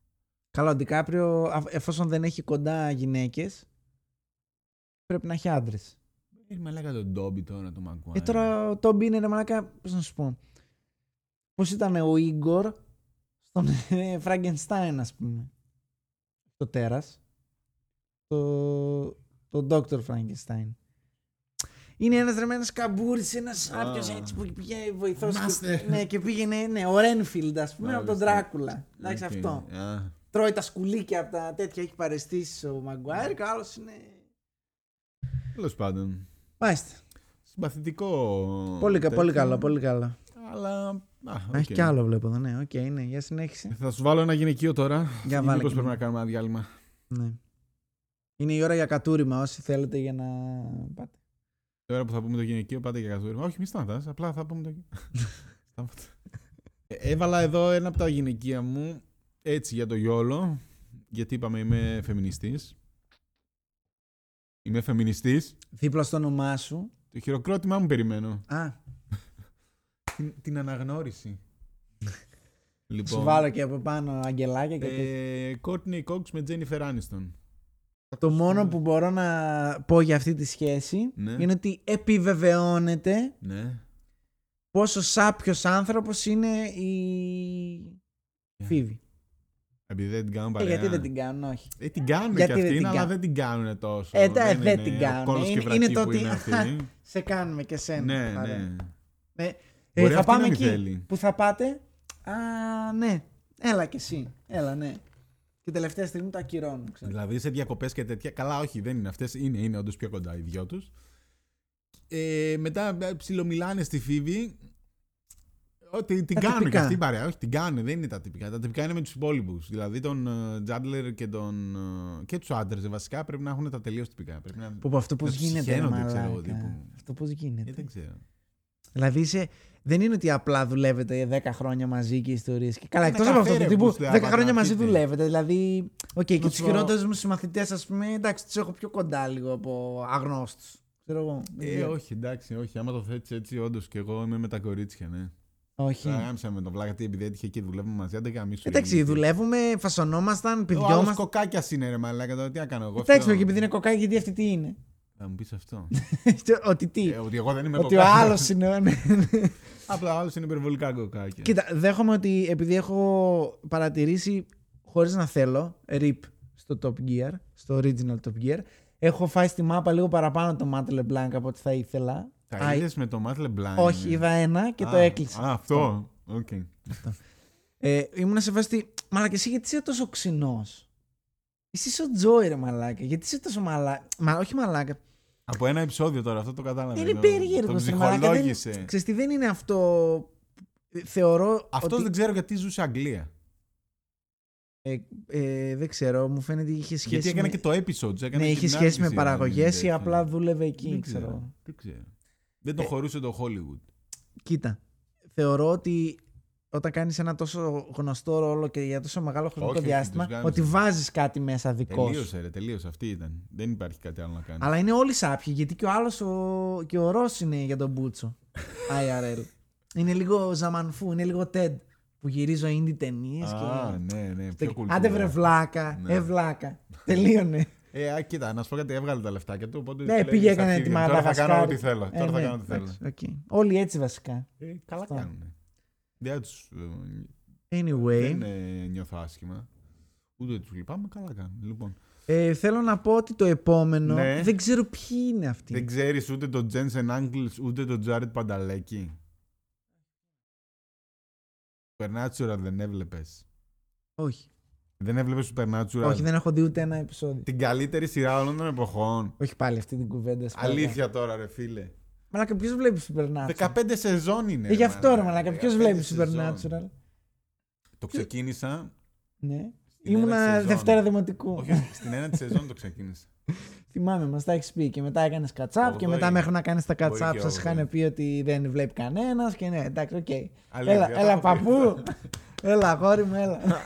Καλά, ο Ντικάπριο, α- εφόσον δεν έχει κοντά γυναίκες, πρέπει να έχει άντρες. Ε, μη λέγατε τον Ντόμπι τώρα, τον Μαγκουάιρ. Ε, τώρα ο Τόμπι είναι ρε μαλάκα, πώς να σου πω. Πώς ήταν ο Ίγκορ στον Φραγκενστάιν, ας πούμε. Το τέρας. Το, το Dr. Frankenstein. Είναι ένας ρε με ένας καμπούρης, ένας Α. άπιος έτσι που πήγε βοηθός. Μάστερ. Και, ναι, και πήγαινε, ναι, ο Ρένφιλντ, ας πούμε, από τον Μάλιστα. Δράκουλα. Εντάξει, Οκ. αυτό. Α, Τρώει τα σκουλίκια από τα τέτοια, έχει παραισθήσεις ο Μαγκουάιρ και ο άλλος είναι... Τέλος πάντων. Μάλιστα. Συμπαθητικό. Πολύ, κα- πολύ τέτοιο, καλό, πολύ καλό. Αλλά. Α, Α, οκ. Έχει κι άλλο βλέπω εδώ, ναι. Οκ, ναι, για συνέχισε. Θα σου βάλω ένα γυναικείο τώρα. Για Ή βάλε μήπως και πρέπει ένα. να κάνουμε ένα διάλειμμα. Ναι. Είναι η ώρα για κατούρημα όσοι θέλετε για να πάτε. Τώρα που θα πούμε το γυναικείο, πάτε για καθόλου. Όχι, μη σταματάς, απλά θα πούμε το Σταμάτα. Ε, Έβαλα εδώ ένα από τα γυναικεία μου, έτσι για το γιόλο, γιατί είπαμε είμαι φεμινιστής. Είμαι φεμινιστής. Δίπλα στο όνομά σου. Το χειροκρότημά μου περιμένω. Α, Την, την αναγνώριση. λοιπόν, σου βάλω και από πάνω αγγελάκια και τέτοια. ε, Courtney Cox με Jennifer Aniston. Το μόνο που μπορώ να πω για αυτή τη σχέση Ναι. είναι ότι επιβεβαιώνεται Ναι. πόσο σάπιος άνθρωπος είναι η Φίβη. Επειδή δεν την κάνουν Ε, παρέα. γιατί δεν την κάνουν, όχι. Ε, την κάνουν Γιατί και δεν αυτήν, την αλλά κάνουν. δεν την κάνουν τόσο. Ε, τα- δεν είναι την ο κάνουν. κόλος και Είναι- βρακή είναι το που ότι- είναι αυτή. Σε κάνουμε και σένα. ναι, παρέα. ναι. Ε, Μπορεί θα αυτή πάμε να μην εκεί. θέλει. Που θα πάτε. Α, ναι. Έλα κι εσύ. Έλα, ναι. Και τελευταία στιγμή το ακυρώνουν. ξέρω. Δηλαδή σε διακοπές και τέτοια. Καλά, όχι, δεν είναι αυτές. Είναι, είναι όντως πιο κοντά οι δυο τους. Ε, μετά ε, ψιλομιλάνε στη Φίβη. Ότι την Τα κάνουν και τυπικά. αυτή η παρέα. Όχι, την κάνουν, δεν είναι τα τυπικά. Τα τυπικά είναι με τους υπόλοιπους. Δηλαδή τον ε, Τζάντλερ και, τον, ε, και τους άντρες βασικά πρέπει να έχουν τα τελείως τυπικά. Πρέπει να... Πω, πω, αυτό πώς Να τους γίνεται. ρε συχαίνονται, ξέρω εγώ, μαλάκα. τύπου. Αυτό πώς γίνεται. Ε, δεν ξέρω. Δηλαδή είσαι, δεν είναι ότι απλά δουλεύετε 10 χρόνια μαζί και ιστορίες. Καλά, Είναι εκτός από αυτό. καφέ, Το ρε, τύπου που 10 χρόνια μαζί απαντάτε. δουλεύετε. Δηλαδή, οκ, και Να τους σου- χειρότερους μου συμμαθητές, ας πούμε, εντάξει, τους έχω πιο κοντά λίγο από αγνώστους. Ξέρω εγώ. δεν Ε, ξέρω. όχι, εντάξει, όχι. Άμα το θέτεις έτσι, όντως και εγώ είμαι με τα κορίτσια, ναι. όχι. Τώρα γάμισα με τον βλάκα, γιατί επειδή έτυχε εκεί δουλεύουμε μαζί, αν δεν γαμίσου. Εντάξει, δουλεύουμε, φασωνόμασταν, Ο άλλος πηδιόμασταν. κοκάκιας είναι ρε μαλάκα, τώρα τι να κάνω εγώ. Εντάξει, αυτό- και επειδή είναι κοκάκι, γιατί αυτή τι είναι. Θα μου πεις αυτό. ότι τι; Ε, ότι εγώ δεν είμαι ότι ο κοκάκια. άλλος είναι. ναι. Απλά ο άλλος είναι υπερβολικά κοκάκια. Κοίτα, δέχομαι ότι επειδή έχω παρατηρήσει χωρίς να θέλω RIP στο Top Gear, στο original Top Gear, έχω φάει στη μάπα λίγο παραπάνω το Matt LeBlanc από ό,τι θα ήθελα. Τα Α, είδες με το Matt LeBlanc. όχι, είδα ένα και το Α, έκλεισα. Α, αυτό. Οκ. Ε, ήμουν σε φάση ότι, μαλάκα, εσύ γιατί είσαι τόσο ξινός; Εσύ είσαι ο Τζόι, ρε μαλάκα. Γιατί είσαι τόσο μαλάκα. Μα, όχι μαλάκα. Από ένα επεισόδιο τώρα, αυτό το κατάλαβα. Είναι Το- περίεργο. Τον ρε μαλάκα. Δεν- ψυχολόγησε. Ξέρεις τι, δεν είναι αυτό. Θεωρώ. Αυτός ότι... δεν ξέρω γιατί ζούσε Αγγλία. Ε, ε, δεν ξέρω, μου φαίνεται ότι είχε σχέση. Γιατί έκανε με... και το episode. Έκανε Ναι, και είχε την σχέση με άντληση, παραγωγές δεν ή είναι απλά τέτοιο. δούλευε εκεί, Δεν ξέρω. ξέρω. Δεν ξέρω. Δεν το Ε, χωρούσε το Hollywood. Κοίτα, θεωρώ ότι όταν κάνεις ένα τόσο γνωστό ρόλο και για τόσο μεγάλο χρονικό Όχι, όχι, διάστημα, τους γάμισε. ότι βάζεις κάτι μέσα δικό σου. Τελείωσε, ρε, τελείωσε. Αυτή ήταν. Δεν υπάρχει κάτι άλλο να κάνεις. Αλλά είναι όλοι σάπιοι, γιατί και ο άλλος ο... και ο Ρος είναι για τον Μπούτσο. IRL. είναι λίγο ζαμανφού, είναι λίγο Ted. Που γυρίζω indie ταινίες Α, και. ναι, ναι. Πιο κουλτούρα. Άντε βρε βλάκα, Ναι. ε βλάκα. Τελείωνε. Ε, α, κοίτα, να σου πω κάτι, έβγαλε τα λεφτάκια του. Οπότε Ναι, λέει πήγε στα έκανε τη αρχίδια, Τώρα θα κάνω Μαδαγασκάρη. ό,τι θέλω. Ε, Τώρα θα ναι, κάνω ό,τι θέλω. εντάξει, οκ. Όλοι έτσι βασικά. Ε, καλά Αυτό. κάνουν. Δεν τους, ε, Anyway, δεν ε, νιώθω άσχημα. Ούτε τους λυπάμαι, καλά κάνουν. Λοιπόν, ε, θέλω να πω ότι το επόμενο Ναι. δεν ξέρω ποιοι είναι αυτοί. δεν ξέρεις ούτε τον Jensen Ankles ούτε τον Jared Πανταλέκη. Supernatural δεν έβλεπες. Όχι. Δεν έβλεπες Supernatural; Όχι, δεν έχω δει ούτε ένα επεισόδιο. Την καλύτερη σειρά όλων των εποχών. Όχι πάλι αυτή την κουβέντα. σου παρακαλώ. Αλήθεια τώρα, ρε φίλε. Μαλάκα, ποιος βλέπει Supernatural; 15 σεζόν είναι. Ε, γι' αυτό ρε μαλάκα. μαλάκα, ποιος 15 βλέπει σεζόν. Supernatural; Το ξεκίνησα. Ναι. Στην ένατη Ήμουνα σεζόν. Δευτέρα Δημοτικού. Όχι, όχι, στην ένατη σεζόν το ξεκίνησα. Θυμάμαι, μας τα έχεις πει. Και μετά έκανες κατσάπ. Και Ογδόη. μετά μέχρι να κάνει τα Ογδόη κατσάπ και σας όγδοη. είχαν πει ότι δεν βλέπει κανένας. Και ναι, εντάξει, οκ. Αλήθεια, Έλα, το έλα έχω πει παππού. αυτό. έλα, αγόρι μου, έλα.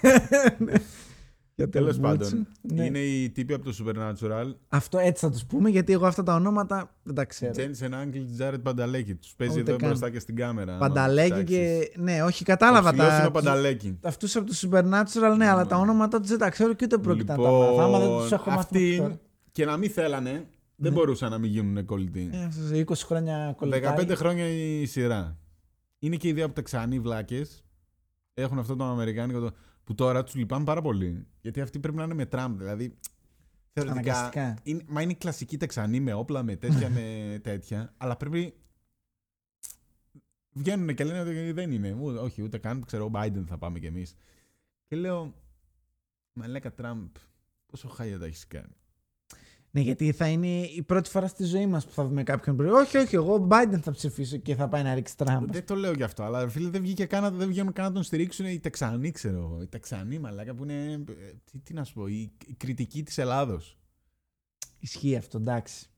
Για το Τέλος Butch. πάντων, Ναι. είναι η τύπη από το Supernatural. Αυτό έτσι θα τους πούμε, γιατί εγώ αυτά τα ονόματα δεν τα ξέρω. Τζένσεν Άγγλ, Τζάρετ Πανταλέκη. Τους παίζει Ούτε εδώ καν. μπροστά και στην κάμερα. άμα Πανταλέκη τους και. Ναι, όχι, ψάξεις. κατάλαβα Ο ψηλός είναι τα. ο Πανταλέκη. Αυτούς από το Supernatural, ναι, αλλά τα ονόματα τους δεν τα ξέρω και ούτε πρόκειται να τα μάθω. Άμα δεν τους έχω μάθει. μέχρι αυτοί τώρα. και να μην θέλανε, δεν μπορούσαν να μην γίνουν κολλητοί. Ε, αυτός 20 χρόνια κολλητάρι. 15 χρόνια η σειρά. Είναι και η ιδέα από Τεξανοί βλάκες. Έχουν αυτό το Αμερικάνικο το, που τώρα τους λυπάμαι πάρα πολύ. Γιατί αυτοί πρέπει να είναι με Τραμπ. Δηλαδή. Θεωρητικά. Αναγκαστικά. Είναι, μα είναι κλασική Τεξανή με όπλα, με τέτοια, με τέτοια. Αλλά πρέπει. Βγαίνουν και λένε ότι δεν είναι. Ού- όχι, ούτε καν. Ξέρω, ο Biden θα πάμε κι εμείς. Και λέω. Μα λέκα Τραμπ, πόσο χάλια τα έχεις κάνει. Ναι, γιατί θα είναι η πρώτη φορά στη ζωή μας που θα δούμε κάποιον πριν. Όχι, όχι, εγώ Biden θα ψηφίσω και θα πάει να ρίξει Τραμπ. Δεν το λέω γι' αυτό, αλλά φίλε δεν, βγήκε καν, δεν βγαίνουν καν να τον στηρίξουν οι Τεξανοί, ξέρω εγώ. Οι Τεξανοί, μαλάκα, που είναι. ε, Τι, τι να σου πω, η, η κριτική της Ελλάδος. Ισχύει αυτό, εντάξει.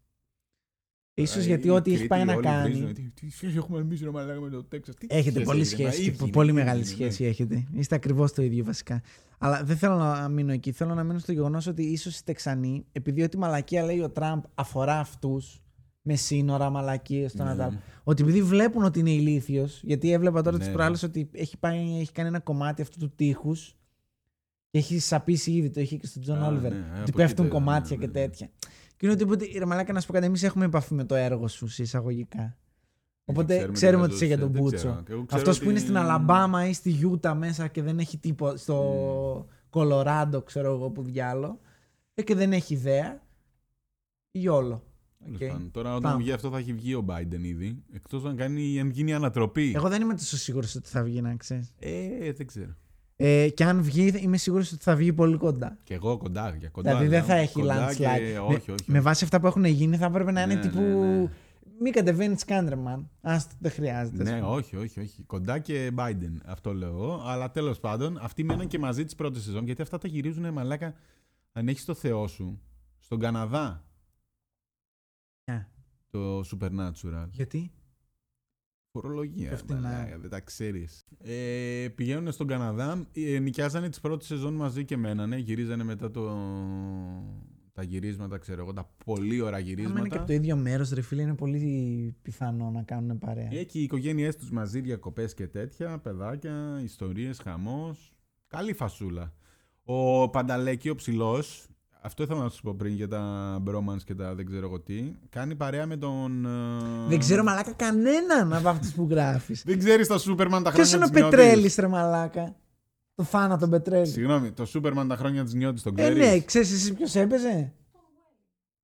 Ίσως γιατί ό,τι έχει πάει να κάνει. Τι, τι σχέση έχουμε εμείς, ρε μαλάκα, με το Τέξας. Τι Έχετε σχέση πολύ έχετε, μα, σχέση. και ίδιοι είναι, πολύ ίδιοι μεγάλη είναι, σχέση ναι. έχετε. Είστε ακριβώς το ίδιο βασικά. Αλλά δεν θέλω να μείνω εκεί. Θέλω να μείνω στο γεγονός ότι ίσως οι Τεξανοί, επειδή ό,τι μαλακία λέει ο Τραμπ αφορά αυτούς με σύνορα, μαλακίες στο Ναι. Νατάλ. Ότι επειδή βλέπουν ότι είναι ηλίθιος, γιατί έβλεπα τώρα Ναι, τις ναι. προάλλες ότι έχει, πάει, έχει κάνει ένα κομμάτι αυτού του τείχους και έχει σαπίσει ήδη, το είχε και στον Τζον Α, Όλιβερ. ναι, από ότι εκεί πέφτουν το είδα, κομμάτια ναι, και ναι. τέτοια. Και είναι ότι οπότε, ρε μαλάκα, να σου πω κάτι, εμείς έχουμε επαφή με το έργο σου σε εισαγωγικά. Οπότε Ξέρουμε ξέρουμε, τι ότι είσαι για τον δεν μπούτσο. ξέρω. Και εγώ ξέρω Αυτός που είναι ότι- στην Αλαμπάμα ή στη Γιούτα μέσα και δεν έχει τίποτα. Στο Κολοράντο, ξέρω εγώ που διάολο. Ε, και δεν έχει ιδέα. YOLO. Τέλος Οκ. πάντων, Τώρα όταν Πάμε. βγει αυτό θα έχει βγει ο Biden ήδη. Εκτός αν, κάνει, αν γίνει ανατροπή. Εγώ δεν είμαι τόσο σίγουρος ότι θα βγει, να ξέρεις. Ε, δεν ξέρω. Ε, και αν βγει, είμαι σίγουρος ότι θα βγει πολύ κοντά. Και εγώ κοντά, για κοντά. δηλαδή δεν λέω. θα έχει Κοντά και- landslide. Όχι, με, όχι. με βάση αυτά που έχουν γίνει, θα έπρεπε να είναι Ναι, τύπου. ναι, ναι. Μην κατεβαίνεις Σκάντρεμαν. Άστο, δεν χρειάζεται. ας Ναι, πούμε. όχι, όχι, όχι. Κοντά και Biden. Αυτό λέω εγώ. Αλλά τέλος πάντων, αυτοί μέναν και μαζί τη πρώτη σεζόν γιατί αυτά τα γυρίζουν μαλάκα. Αν έχεις το Θεό σου στον Καναδά. Ναι. Το Supernatural. Γιατί; Φορολογία. Πέφτει μαλάκα, να- δεν τα ξέρεις. Ε, πηγαίνουν στον Καναδά. Ε, νοικιάζανε τις πρώτες σεζόν μαζί και μένανε. Γυρίζανε μετά το. Τα γυρίσματα, ξέρω εγώ, τα πολύ ωραία Αν γυρίσματα. είναι και από το ίδιο μέρος, ρε φίλε, είναι πολύ πιθανό να κάνουν παρέα. Ε, και οι οικογένειές τους μαζί, διακοπές και τέτοια, παιδάκια, ιστορίες, χαμός. Καλή φασούλα. Ο Πανταλέκη, ο ψηλός, αυτό ήθελα να σου πω πριν για τα bromance και τα δεν ξέρω εγώ τι. Κάνει παρέα με τον. ε, Δεν ξέρω μαλάκα κανέναν από αυτούς που γράφεις. Δεν ξέρεις το Σούπερμαν τα Ποιος χρόνια είναι ο της Πετρέλης, νιώτης. ρε μαλάκα; Το θάνατο Πετρέλη. Συγγνώμη, το Σούπερμαν τα χρόνια της νιώτης τον Ε, ξέρει. ναι, ξέρεις; εσύ ποιος έπαιζε;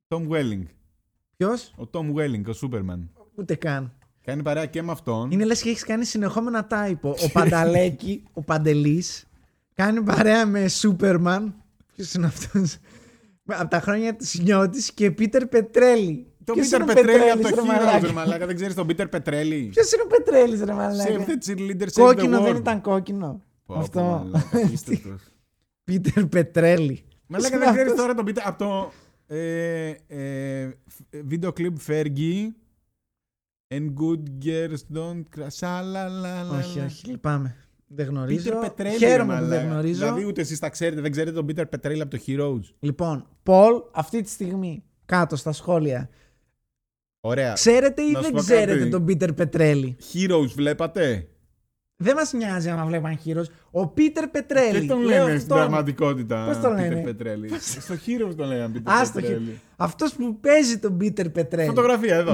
Tom Welling. Ποιος; Ο Tom Welling, ο Σούπερμαν. Ούτε καν. Κάνει παρέα και με αυτόν. Είναι λες και έχεις κάνει συνεχόμενα τάιπο. Ο Πανταλέκη, ο Παντελής, κάνει παρέα με Σούπερμαν. Ποιος είναι αυτός; Από τα χρόνια της νιώτης και Πίτερ Πετρέλη. Το Ποιος Πίτερ είναι ο Πετρέλη από το Πετρέλης, ρε Heroes, μαλάκα; ρε μαλάκα. Δεν ξέρεις τον Πίτερ Πετρέλη; Ποιος είναι ο Πετρέλης, ρε Save μαλάκα. the cheerleader, save the Κόκκινο world. δεν ήταν κόκκινο. Πω, πω, Αυτό. μαλάκα, απίστευτος. Πίτερ Πετρέλη. Μαλάκα Ποιος δεν είναι ξέρεις αυτός; τώρα τον Πίτερ. Από το ε, ε, βίντεο κλιπ Fergie. And good girls don't cry. Σαλαλαλαλα. Όχι, όχι, λυπάμαι. Δεν γνωρίζω. Πίτερ Πετρέλη. Χαίρομαι ρε που δεν μαλάκα. γνωρίζω. Δηλαδή ούτε εσείς τα ξέρετε, δεν ξέρετε τον Πίτερ Πετρέλη από το Heroes. Λοιπόν, Πολ, αυτή τη στιγμή, κάτω στα σχόλια. Ωραία. Ξέρετε ή να σου δεν πω ξέρετε κάτι. τον Πίτερ Πετρέλη. Heroes βλέπατε; Δεν μας νοιάζει άμα βλέπαν χείρο. Ο Πίτερ Πετρέλη. Και τον λέω λένε στην αυτόν. πραγματικότητα. Πώς τον λένε; Πίτερ Πετρέλη. Στο Heroes τον λέγανε Πίτερ Άστο, Πετρέλη. Αυτός που παίζει τον Πίτερ Πετρέλη. Φωτογραφία εδώ.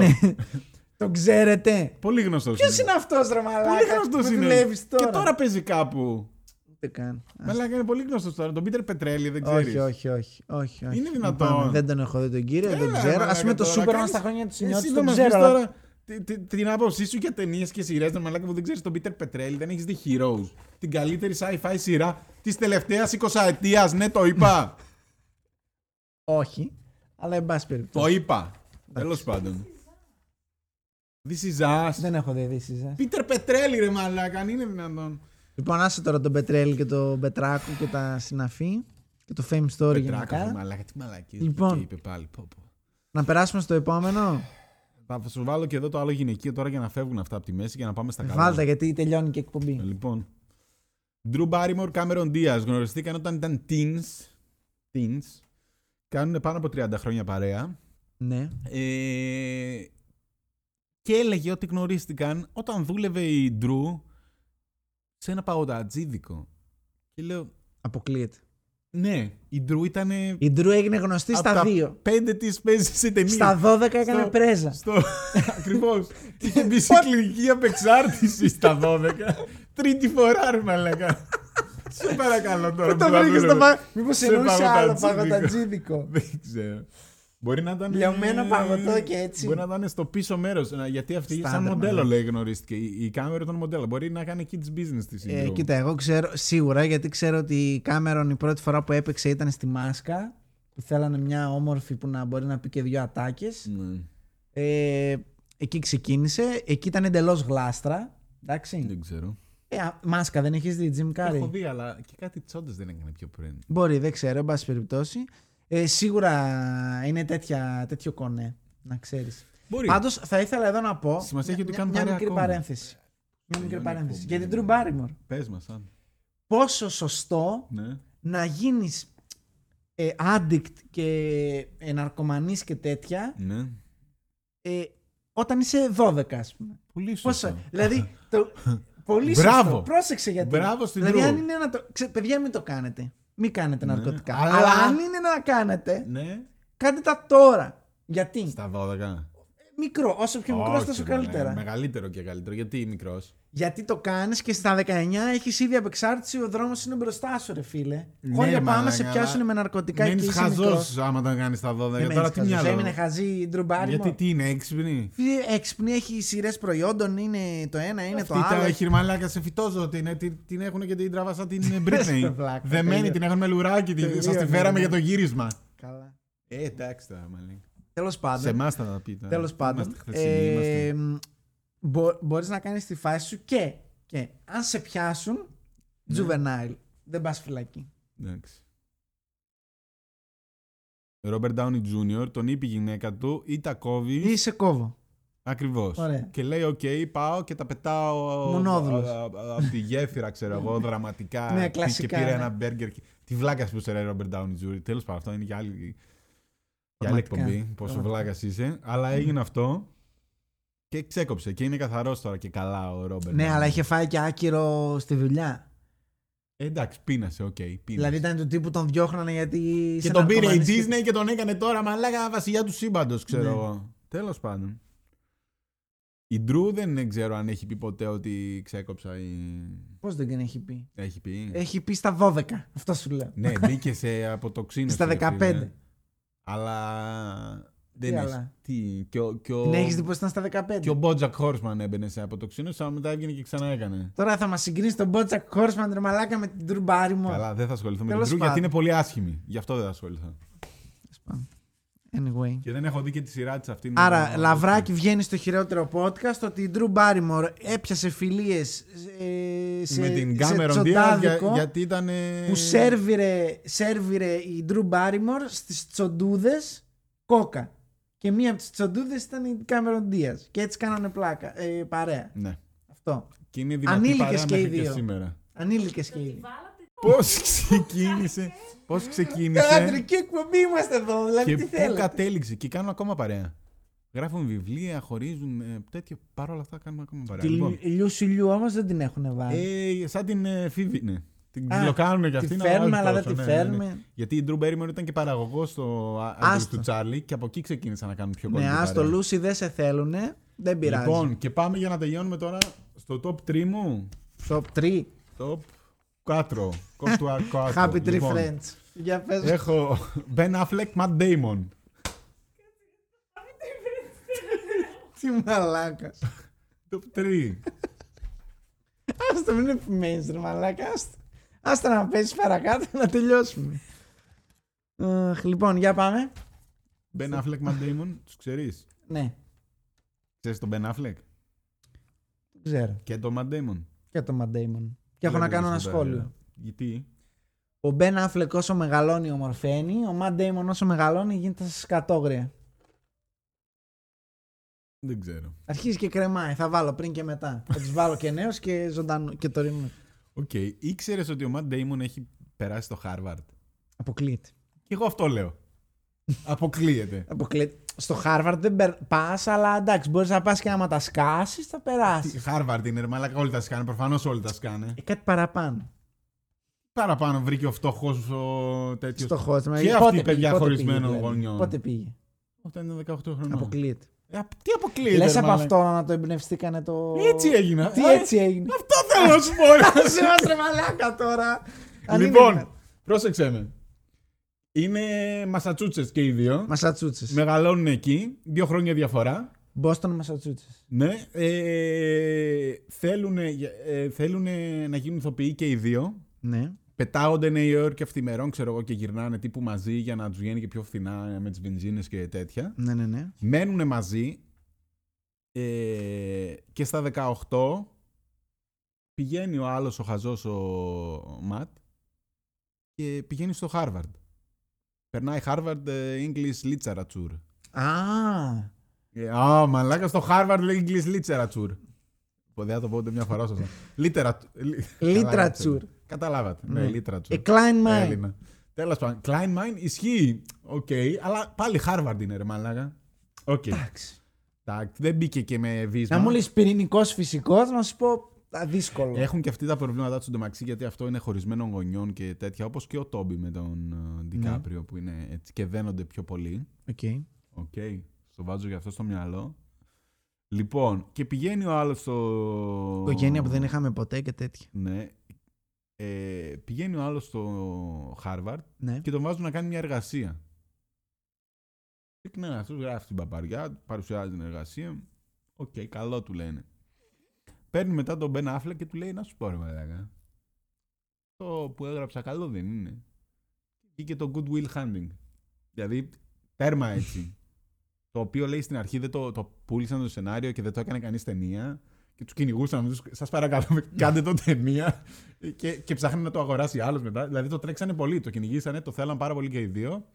Τον ξέρετε. Πολύ γνωστός. Ποιος είναι αυτός, ρε Μαλάκα. Πολύ γνωστός που είναι. δουλεύεις τώρα. Και τώρα; παίζει κάπου. Ούτε καν. Μαλάκα είναι πολύ γνωστός τώρα. Τον Πίτερ Πετρέλη δεν ξέρεις. Όχι, όχι, όχι, όχι, όχι. Είναι δυνατόν. Λυπάμαι, Δεν τον έχω δει τον κύριο, δεν ξέρω. Α πούμε το Σούπερμαν στα χρόνια του Σινιώτης. Εσύ τον θα μα πεις ξέρω. αλλά- τώρα τι- τι- την άποψή σου για ταινίες και σειρές. Δεν μαλάκα που δεν ξέρεις τον Πίτερ Πετρέλη, δεν έχεις δει Heroes. Την καλύτερη sci-fi σειρά της τελευταίας 20 ετία. Ναι, το είπα. Όχι. Αλλά εν πάση περιπτώσει. το είπα. Τέλος πάντων. This is us. Δεν έχω δει ειδήσεις, ε. Πίτερ Πετρέλη, ρε μαλάκα, αν είναι δυνατόν. Λοιπόν, άσε τώρα τον Πετρέλη και τον Πετράκο και τα συναφή και το Fame Story Πετράκα, γενικά. μαλάκα, τι μαλακή. Λοιπόν. Και είπε πάλι. Πω, πω. Να περάσουμε στο επόμενο. Θα σου βάλω και εδώ το άλλο γυναικείο τώρα για να φεύγουν αυτά από τη μέση και να πάμε στα καλά. Βάλτε γιατί τελειώνει και η εκπομπή. Ε, Λοιπόν. Drew Barrymore, Cameron Diaz γνωριστήκαν όταν ήταν teens teens. Κάνουν πάνω από 30 χρόνια παρέα. Ναι. Ε, και έλεγε ότι γνωρίστηκαν όταν δούλευε η Ντρου σε ένα παγωτατζίδικο. Και λέω, Αποκλείεται. ναι, η Ντρου ήταν. Η Ντρου έγινε γνωστή από στα τα δύο. Πέντε της παίζεις σε ταινία. Στα 12 έκανε Στο- πρέζα. Στο... Ακριβώς. Είχε μπει σε κλινική απεξάρτηση στα 12. Τρίτη φορά, ρε μαλάκα. Σε παρακαλώ τώρα. Πού το που θα βρήκε στο δούλευε. παγωτατζίδικο. Μήπως Σε εννοούσε άλλο παγωτατζίδικο. παγωτατζίδικο. Δεν ξέρω. Μπορεί να ήταν. Λιωμένο ε, παγωτό και έτσι. Μπορεί να ήταν στο πίσω μέρος. Γιατί αυτή σαν Στάνταρ, μοντέλο μάλλον. λέει γνωρίστηκε. Η, η κάμερα ήταν μοντέλο. Μπορεί να κάνει kids business της Ε, κοίτα, εγώ ξέρω σίγουρα γιατί ξέρω ότι η Κάμερον η πρώτη φορά που έπαιξε ήταν στη Μάσκα. Που θέλανε μια όμορφη που να μπορεί να πει και δύο ατάκες. Ναι, Ε, εκεί ξεκίνησε. Εκεί ήταν εντελώς γλάστρα. Εντάξει. δεν ξέρω. Ε, α, μάσκα δεν έχεις δει, Jim Carrey; Έχω δει, αλλά και κάτι τσόντε δεν έκανε πιο πριν. Μπορεί, δεν ξέρω, εν πάση περιπτώσει. Ε, σίγουρα είναι τέτοια, τέτοιο κονέ, να ξέρεις. Μπορεί. Πάντως θα ήθελα εδώ να πω. Σημασία έχει ότι μια, κάνουν μια παρέα μικρή ακόμα. παρένθεση. Μια μικρή Τελειώνει η παρένθεση. εκπομπή. Για την Drew Barrymore. Πες μας, αν. Πόσο σωστό Ναι. να γίνεις ε, addict και ε, ναρκωμανής και τέτοια ναι. ε, όταν είσαι 12 ας πούμε. Πολύ Πόσο, σωστό. δηλαδή, το, πολύ Μπράβο. σωστό. Πρόσεξε γιατί. Μπράβο στην δηλαδή, Drew. αν είναι να το, ξε, παιδιά μην το κάνετε. Μην κάνετε Ναι. ναρκωτικά. Αλλά- Αλλά... αν είναι να κάνετε, Ναι. κάντε τα τώρα. Γιατί; Στα 12. Μικρό. Όσο πιο μικρός, Όχι, τόσο ρε, καλύτερα. ναι, Μεγαλύτερο και καλύτερο. Γιατί μικρός; Γιατί το κάνεις και στα 19 έχεις ήδη απεξάρτηση, ο δρόμος είναι μπροστά σου, ρε φίλε. Ναι, Χώρια πάμε μαλάκα, σε αλλά πιάσουν με ναρκωτικά και Μένει είσαι χαζός μικρός. άμα το κάνεις στα 12. Δεν Τώρα μένεις τι χαζός. μυαλό; Έμεινε χαζή η Drew Barrymore. Γιατί τι είναι, έξυπνη; Έξυπνη, έχει σειρές προϊόντων, είναι το ένα, είναι το Αυτή άλλο. τα χειρμαλάκα σε φυτόζω την, την, την έχουν και την τραβά σαν την Britney. Βλάκα, Δεμένη, τελείω. την έχουν με λουράκι. Τελείω, Σας τη ναι, φέραμε ναι. για το γύρισμα. Καλά. Ε, εντάξει τώρα, μαλάκα. Τέλος Σε πάντων. εμάς θα τα πείτε. Τέλος πάντων. Είμαστε χθεσινοί, είμαστε. Ε, μπο, Μπορείς να κάνεις τη φάση σου και, και αν σε πιάσουν, Ναι. juvenile. Δεν πας φυλακή. Εντάξει. Ρόμπερτ Ντάουνι Jr. τον είπε η γυναίκα του ή τα κόβεις. Ή σε κόβω. Ακριβώς. Ωραία. Και λέει: Οκ, πάω και τα πετάω Μονόδουλος. από τη γέφυρα, ξέρω εγώ, δραματικά. Ναι, και- κλασικά, Και πήρε ναι. ένα μπέργκερ. Τι βλάκας που 'σαι Ρόμπερτ Ντάουνι Jr. Τέλος πάντων, αυτό είναι για άλλη, για άλλη Πραγματικά. εκπομπή. Πόσο Πραγματικά. βλάκας είσαι. Αλλά έγινε αυτό. Και ξέκοψε. Και είναι καθαρός τώρα και καλά ο Ρόμπερτ. Ναι, Downey. αλλά είχε φάει και άκυρο στη δουλειά. Ε, εντάξει, πείνασε, οκ. πείνασε. Δηλαδή ήταν του τύπου τον διώχνανε γιατί. Και είσαι τον πήρε η ναρκωμανής και- Disney και τον έκανε τώρα μαλάκα βασιλιά του σύμπαντος, ξέρω Ναι. εγώ. Τέλος πάντων. Η Drew δεν ξέρω αν έχει πει ποτέ ότι ξέκοψα ή. Πώς δεν την έχει πει; Έχει πει. Έχει πει στα 12. Αυτό σου λέω. ναι, μπήκε σε αποτοξίνωση. Στα ρε 15. φίλε. Αλλά. Δεν Τι έχει. άλλα; Τι. Και ο, και ο, Την έχεις δει πως ήταν στα 15. και ο Bojack Horseman έμπαινε σε αποτοξίνωση, αλλά μετά έβγαινε και ξανά έκανε. Τώρα θα μας συγκρίνει τον Μπότσακ Χόρσμαν ρε μαλάκα με την Drew Barrymore. Καλά, δεν θα ασχοληθώ με την Τέλος Drew γιατί πάντων. είναι πολύ άσχημη. Γι' αυτό δεν θα ασχοληθώ. Anyway. Και δεν έχω δει και τη σειρά της αυτή. Άρα, λαβράκι βγαίνει στο χειρότερο podcast ότι η Drew Barrymore έπιασε φιλίες ε, σε, με την σε Cameron Diaz για, τσοντάδικο γιατί ήταν. που σέρβιρε, σέρβιρε η Drew Barrymore στις τσοντούδες κόκα. Και μία από τις τσοντούδες ήταν η Cameron Diaz. Και έτσι κάνανε πλάκα, ε, παρέα. Ναι. Αυτό. Και είναι δυνατή Ανήλικες παρέα και οι μέχρι και δύο. σήμερα. Ανήλικες και ήδη. Πώς ξεκίνησε, πώς ξεκίνησε; Θεατρική εκπομπή είμαστε εδώ, δηλαδή και τι πού θέλετε. κατέληξε και κάνουν ακόμα παρέα. Γράφουν βιβλία, χωρίζουν, ε, τέτοιο, παρόλα αυτά κάνουν ακόμα παρέα. Τη Λοιπόν, Λιούσι Λιούς όμως δεν την έχουν βάλει. ε, σαν την ε, Φίβη, ναι. Την Α, ξυλοκάνουν και τη αυτήν. φέρνουμε, όχι αλλά δεν τόσο, τη ναι, ναι, ναι. φέρνουμε. Γιατί η Drew Barrymore ήταν και παραγωγός στο Άντρες Άστο. του Τσάρλι και από εκεί ξεκίνησαν να κάνουν πιο Ναι, κοντά. άστο Λούσι δεν σε θέλουνε, δεν πειράζει. Λοιπόν, και πάμε για να τελειώνουμε τώρα στο top 3 μου. Top 3. Top 4. Top 4. Happy Tree Λοιπόν, Friends. Για πες. Έχω Ben Affleck, Matt Damon. Τι μαλάκας. Top 3. Άστο μην επιμένεις ρε μαλάκα. Άστο. Άστο να πέσεις παρακάτω να τελειώσουμε. Αχ, λοιπόν, για πάμε. Ben Affleck, Matt Damon, τους ξέρεις; Ναι, Ξέρεις τον Ben Affleck; Δεν ξέρω. και τον Matt Damon. Και το Matt Damon. Και έχω να κάνω ένα σχόλιο. Γιατί; Ο Ben Affleck όσο μεγαλώνει ομορφαίνει, ο Matt Damon όσο μεγαλώνει γίνεται σκατόγρια. Δεν ξέρω. Αρχίζει και κρεμάει, θα βάλω πριν και μετά. Θα τους βάλω και νέους και ζωντανού και τωρινούς. Οκ. Ήξερες ότι ο Matt Damon έχει περάσει στο Harvard. Αποκλείεται. Και εγώ αυτό λέω. Αποκλείεται. Αποκλεί... Στο Harvard δεν πας, αλλά εντάξει, μπορείς να πας και άμα τα σκάσεις, θα περάσεις. Harvard είναι, ρε μαλάκα, όλοι τα σκάνε. Προφανώς όλοι τα σκάνε. Ε, κάτι παραπάνω. Παραπάνω βρήκε ο φτωχός ο τέτοιος. Φτωχός, Και αυτοί παιδιά χωρισμένων γονιών. Πότε πήγε. Όταν είναι 18 χρονών. Αποκλείεται. Ε, τι αποκλείεται. Λες από αυτό να το εμπνευστήκανε το. Έτσι έγινε. Τι έτσι έγινε. Αυτό θέλω να σου πω. Είμαστε μαλάκα τώρα. Λοιπόν, πρόσεξε με. Είναι Μασατσούτσες και οι δύο. Μασατσούτσες. Μεγαλώνουν εκεί. Δύο χρόνια διαφορά. Μπόστον, Μασατσούτσε. Ναι. Ε, θέλουν, ε, θέλουν να γίνουν ηθοποιοί και οι δύο. Ναι. Πετάγονται Νέα Υόρκη ευθυμερών, ξέρω εγώ, και γυρνάνε τύπου μαζί για να τους βγαίνει και πιο φθηνά με τις βενζίνες και τέτοια. Ναι, ναι, ναι. Μένουν μαζί. Ε, και στα 18 πηγαίνει ο άλλος ο χαζός ο Ματ και πηγαίνει στο Harvard. Περνάει Harvard ε, English Literature. Α, Ε, Α, μαλάκα στο Harvard λέει English Literature. Δεν θα το πω ούτε μια φορά σωστά. Literature. Καταλάβατε. Ναι, Ναι. literature. A Klein Mind. Έλληνα. Τέλος πάντων. Klein Mind ισχύει. Οκ, αλλά πάλι Harvard είναι ρε μαλάκα. Οκ. Εντάξει. Εντάξει, Δεν μπήκε και με βύσμα. Να μου λες πυρηνικός φυσικός, να σου πω α, δύσκολο. Έχουν και αυτοί τα προβλήματά του εντωμεταξύ γιατί αυτό είναι χωρισμένων γονιών και τέτοια. Όπως και ο Τόμπι με τον ε, Ντικάπριο που είναι έτσι και δένονται πιο πολύ. Οκ. Οκ. Στο βάζω γι' αυτό στο μυαλό. Λοιπόν, και πηγαίνει ο άλλος στο. Οικογένεια που δεν είχαμε ποτέ και τέτοια. Ναι. Ε, πηγαίνει ο άλλος στο Harvard Ναι. και τον βάζουν να κάνει μια εργασία. Και ναι, αυτός γράφει την παπαριά, παρουσιάζει την εργασία. Οκ, καλό του λένε. Παίρνει μετά τον Μπεν Affleck και του λέει: Να σου πω, ρε μαλάκα. Το που έγραψα καλό δεν είναι. Βγήκε το Good Will Hunting. Δηλαδή, τέρμα έτσι. το οποίο λέει στην αρχή δεν το, το πούλησαν το σενάριο και δεν το έκανε κανείς ταινία. Και τους κυνηγούσαν. Σας παρακαλώ, κάντε το ταινία. και, και ψάχνει να το αγοράσει άλλος μετά. Δηλαδή το τρέξανε πολύ. Το κυνηγήσανε, το θέλαν πάρα πολύ και οι δύο.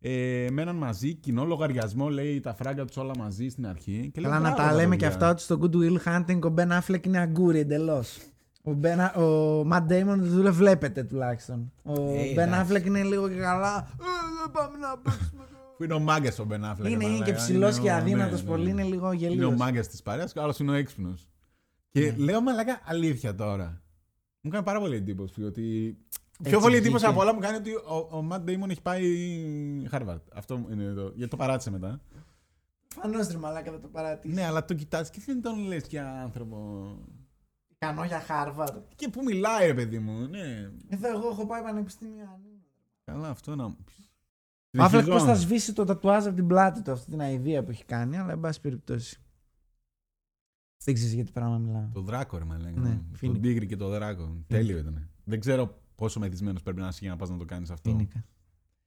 Ε, μέναν μαζί, κοινό λογαριασμό λέει τα φράγκα τους όλα μαζί στην αρχή. Και λέω, Καλά να «Μπράβο, τα λέμε και παιδιά». αυτά ότι στο Good Will Hunting ο Ben Affleck είναι αγκούρι εντελώς. Ο, ben, ο Matt Damon δεν το βλέπετε τουλάχιστον. Ο Ε, Ben εντάξει. Affleck είναι λίγο και καλά. «Ε, δεν πάμε να παίξουμε. Που είναι ο μάγκας ο Μπεν Affleck, είναι, είναι μαλάκα. και ψηλός Είναι και ο- αδύνατος ναι, ναι. πολύ, είναι λίγο Είναι ο γελίος. μάγκας της παρέας και ο άλλος είναι ο έξυπνος. Και Ναι. λέω μαλάκα αλήθεια τώρα. Μου κάνει πάρα πολύ εντύπωση ότι. Έτσι Πιο πολύ εντύπωση βγήκε. από όλα μου κάνει ότι ο, ο Ματ Ντέιμον έχει πάει Harvard. Αυτό είναι το. Γιατί το παράτησε μετά. Φανώς ρε μαλάκα δεν το παρατήσει. Ναι, αλλά το κοιτάζει και δεν τον λες για άνθρωπο. Ικανό για Harvard. Και που μιλάει, ρε παιδί μου. Ναι. Εδώ εγώ έχω πάει πανεπιστήμιο. Καλά, αυτό να. Ο Affleck Συνεχίζω. πώς θα σβήσει το τατουάζ από την πλάτη του, αυτή την αηδία που έχει κάνει, αλλά εν πάση περιπτώσει. Δεν ξέρεις για τι πράγμα μιλάω. Το δράκο, ρε μαλάκα. Ναι, Τον φίνικα. τίγρη και το δράκο. Τέλειο ήταν. Δεν ξέρω πόσο μεθυσμένος πρέπει να είσαι για να πας να το κάνεις αυτό. Φίνικα.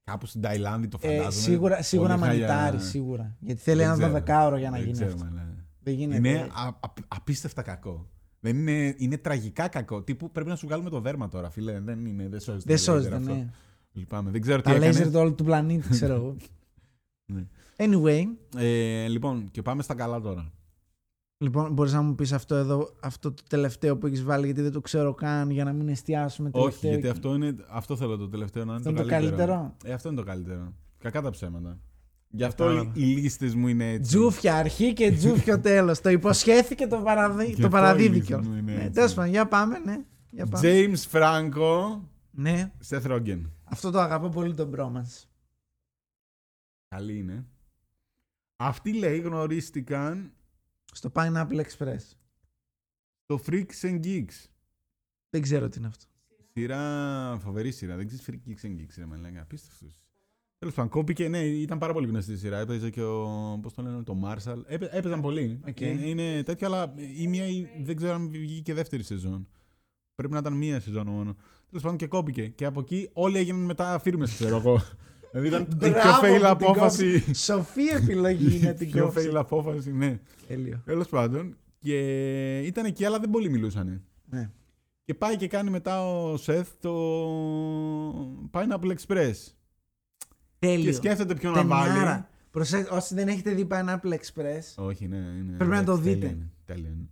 Κάπου στην Ταϊλάνδη το Ε, φαντάζομαι. σίγουρα σίγουρα Πολύ χάλια- μανιτάρι, σίγουρα. Γιατί θέλει Δεν ένα ξέρω. δωδεκάωρο για να Δεν γίνει ξέρω, αυτό. μαλάκα. Δεν γίνεται. Είναι α- α- απίστευτα κακό. Δεν είναι, είναι τραγικά κακό. Τύπου πρέπει να σου βγάλουμε το δέρμα τώρα, φίλε. Δεν είναι, δεν σώζεται. Δεν το σώζεται, λέιζερ αυτό. ναι. Λυπάμαι. Δεν ξέρω τι Τα έκανε. λέιζερ του όλου του πλανήτη, ξέρω εγώ. Ναι. Anyway, Ε, λοιπόν, και πάμε στα καλά τώρα. Λοιπόν, μπορείς να μου πεις αυτό εδώ, αυτό το τελευταίο που έχεις βάλει, γιατί δεν το ξέρω καν, για να μην εστιάσουμε Όχι, τελευταίο. γιατί και- αυτό, είναι, αυτό θέλω το τελευταίο να είναι Αυτό το, είναι το καλύτερο. καλύτερο; Ε, αυτό είναι το καλύτερο. Κακά τα ψέματα. Γι' αυτό Κατάλαβα. οι, οι λίστες μου είναι έτσι. Τζούφια αρχή και τζούφιο τέλος. το υποσχέθηκε, το, παραδί... Γι' το αυτό παραδίδει η κιόλας. λύση μου είναι Ναι, έτσι. τέλος πάντων, για πάμε, ναι. Για πάμε. James Franco, Ναι, Seth Rogen. αυτό το αγαπώ πολύ τον bromance. Καλή είναι. Αυτοί λέει γνωρίστηκαν Στο Pineapple Express. στο Freaks and Geeks. Δεν ξέρω τι είναι αυτό. Σειρά, φοβερή σειρά. Δεν ξέρεις Freaks and Geeks, ρε μαλάκα. Απίστευτος. Τέλος πάντων, κόπηκε, ναι, ήταν πάρα πολύ γνωστή η σειρά. Έπαιζε και ο. Πώς το λένε, το Marshall. Έπαι, έπαιζαν πολύ. Οκ. Ε, Είναι τέτοιο, αλλά η μία ή- δεν ξέρω αν βγήκε και δεύτερη σεζόν. Πρέπει να ήταν μία σεζόν μόνο. Τέλος πάντων και κόπηκε. Και από εκεί όλοι έγιναν μετά φίρμες, ξέρω εγώ. Δηλαδή ήταν η πιο Μπράβο fail που την απόφαση. κόψε. Σοφή επιλογή είναι Η την πιο κόψη. fail απόφαση, ναι. Τέλειο. Τέλος πάντων. Και ήταν εκεί, αλλά δεν πολύ μιλούσαν. Ναι. Και πάει και κάνει μετά ο Σεθ το Pineapple Express. Και Τέλειο. σκέφτεται ποιον να βάλει. Ταινιάρα. Προσέ... Όσοι δεν έχετε δει Pineapple Express, Όχι, ναι, είναι. Πρέπει να το τέλεια δείτε. είναι, τέλεια είναι.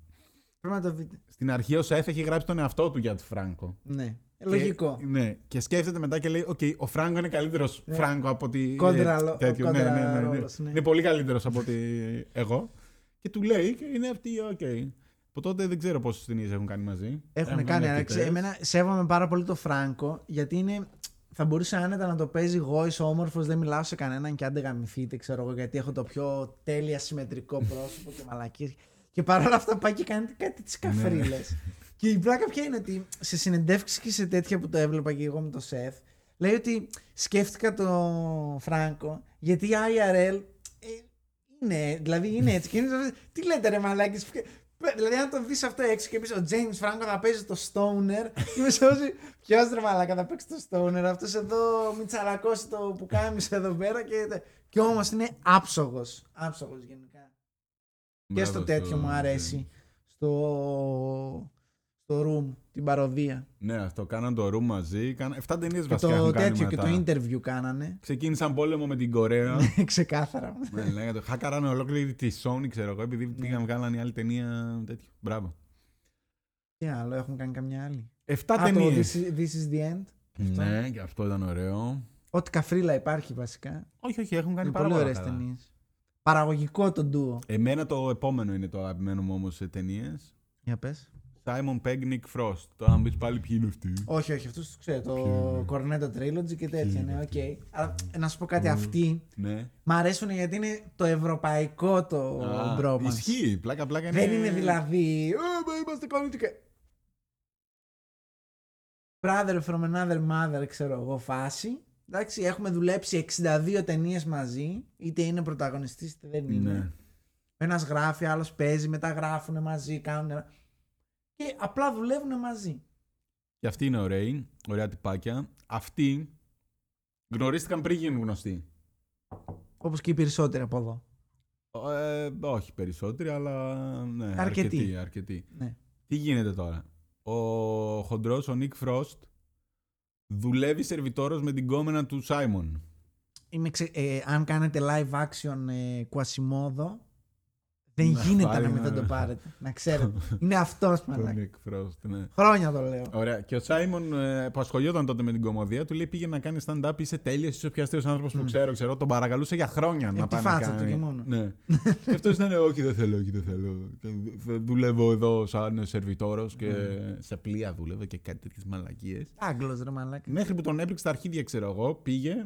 πρέπει να το δείτε. Στην αρχή ο Σεθ έχει γράψει τον εαυτό του για τον Φράγκο. Ναι. Ε, Λογικό. Και, ναι, και σκέφτεται μετά και λέει: Οκ, ο Φράγκο είναι καλύτερος Ναι. Φράγκο από ότι. Κόντρα ε, λο- τέτοιο. Ναι, κόντρα ναι, ναι, ναι, ναι. ρόλος, ναι. Είναι πολύ καλύτερος από ότι εγώ. Και του λέει και είναι αυτή, οκ. Από τότε δεν ξέρω πόσες ταινίες έχουν κάνει μαζί. Έχουν κάνει. αλλά αρκετές. ξέ- Εμένα σέβομαι πάρα πολύ το Φράγκο γιατί είναι. Θα μπορούσε άνετα να το παίζει voice όμορφος, δεν μιλάω σε κανέναν και αν δεν γαμηθείτε, ξέρω εγώ, γιατί έχω το πιο τέλεια συμμετρικό πρόσωπο και μαλακίες. Και παρόλα αυτά πάει και κάνει κάτι τις καφρίλες. Και η πλάκα ποια είναι ότι σε συνεντεύξεις και σε τέτοια που το έβλεπα και εγώ με το Σεθ, λέει ότι σκέφτηκα το Φράγκο γιατί η IRL ε, είναι, δηλαδή είναι έτσι. Και είναι, τι λέτε ρε μαλάκες, Δηλαδή, αν το δεις αυτό έξω και πεις ο James Franco θα παίζει το Stoner, είμαι σε όσοι. Ποιος ρε μαλάκα θα παίξει το Stoner, αυτός εδώ μην τσαλακώσει το που κάνει εδώ πέρα και. Και όμως είναι άψογος. Άψογος γενικά. Και Μπράβο στο τέτοιο μου αρέσει. Στο. Στο room, την παροδία. Ναι, αυτό. Κάναν το room μαζί. Κάναν... 7 ταινίες Και βασικά το έχουν κάνει τέτοιο και μετά. το interview κάνανε. Ξεκίνησαν πόλεμο με την Κορέα. Ξεκάθαρα. ναι, λέγανε, χάκαραν ολόκληρη τη Sony, ξέρω εγώ, επειδή Ναι. πήγαν βγάλαν η άλλη ταινία τέτοιο. Μπράβο. Τι άλλο, έχουν κάνει καμιά άλλη. 7 Α, το ταινίες. This is, this is the end. Αυτό. Ναι, και αυτό ήταν ωραίο. Ό,τι καφρίλα υπάρχει βασικά. Όχι, όχι, έχουν κάνει Είναι πάρα πολύ πολλά ωραίες καλά. ταινίες. Παραγωγικό το ντουο. Εμένα το επόμενο είναι το αγαπημένο μου όμως σε ταινίες. Για πες. Simon Pegg, Nick Frost. Τώρα να μου πει πάλι ποιοι είναι αυτοί; Όχι, όχι, αυτούς τους ξέρω. Το Ποιο Cornetto Trilogy και τέτοια. είναι Ναι, οκ. Αλλά να σου πω κάτι, αυτοί Ναι. μ' αρέσουν γιατί είναι το ευρωπαϊκό το Α, bromance. Ισχύει. Πλάκα, πλάκα είναι. Δεν είναι δηλαδή. «Ω, μα είμαστε κωμικοί και. Brother from another mother, ξέρω εγώ, φάση. Εντάξει, έχουμε δουλέψει 62 ταινίες μαζί. Είτε είναι πρωταγωνιστής, είτε δεν είναι. Ναι. Ένας γράφει, άλλος παίζει, μετά γράφουν μαζί, κάνουν. Και απλά δουλεύουν μαζί. Και αυτοί είναι ωραίοι. Ωραία τυπάκια. Αυτοί γνωρίστηκαν πριν γίνουν γνωστοί. Όπως και οι περισσότεροι από εδώ. Ε, όχι περισσότεροι, αλλά ναι, Αρκετοί. αρκετοί. αρκετοί. Ναι. Τι γίνεται τώρα; Ο χοντρός, ο Νίκ Φρόστ, δουλεύει σερβιτόρος με την κόμενα του Σάιμον. Είμαι ξε... ε, αν κάνετε live action ε, Quasimodo, δεν Να γίνεται πάρει να μην ένα- δεν το πάρετε. να ξέρετε. Είναι αυτό Το μαλάκα. Νίκ Φρόστ, ναι. Χρόνια το λέω. Ωραία. Και ο Σάιμον ε, που ασχολιόταν τότε με την κομμωδία του λέει πήγε να κάνει stand-up. Είσαι τέλειος, είσαι ο πιο αστείος άνθρωπος που ξέρω. ξέρω. Τον παρακαλούσε για χρόνια να τη πάει να φάτσα του κάνει. και μόνο. Ναι. και αυτός ήταν, Όχι, δεν θέλω, όχι, δεν θέλω. Και δου- Δουλεύω εδώ σαν σερβιτόρος και σε πλοία δούλευε και κάτι τέτοιες μαλακίες. Άγγλος ρε μαλάκα. Μέχρι που τον έπληξε τα αρχίδια, ξέρω εγώ, πήγε.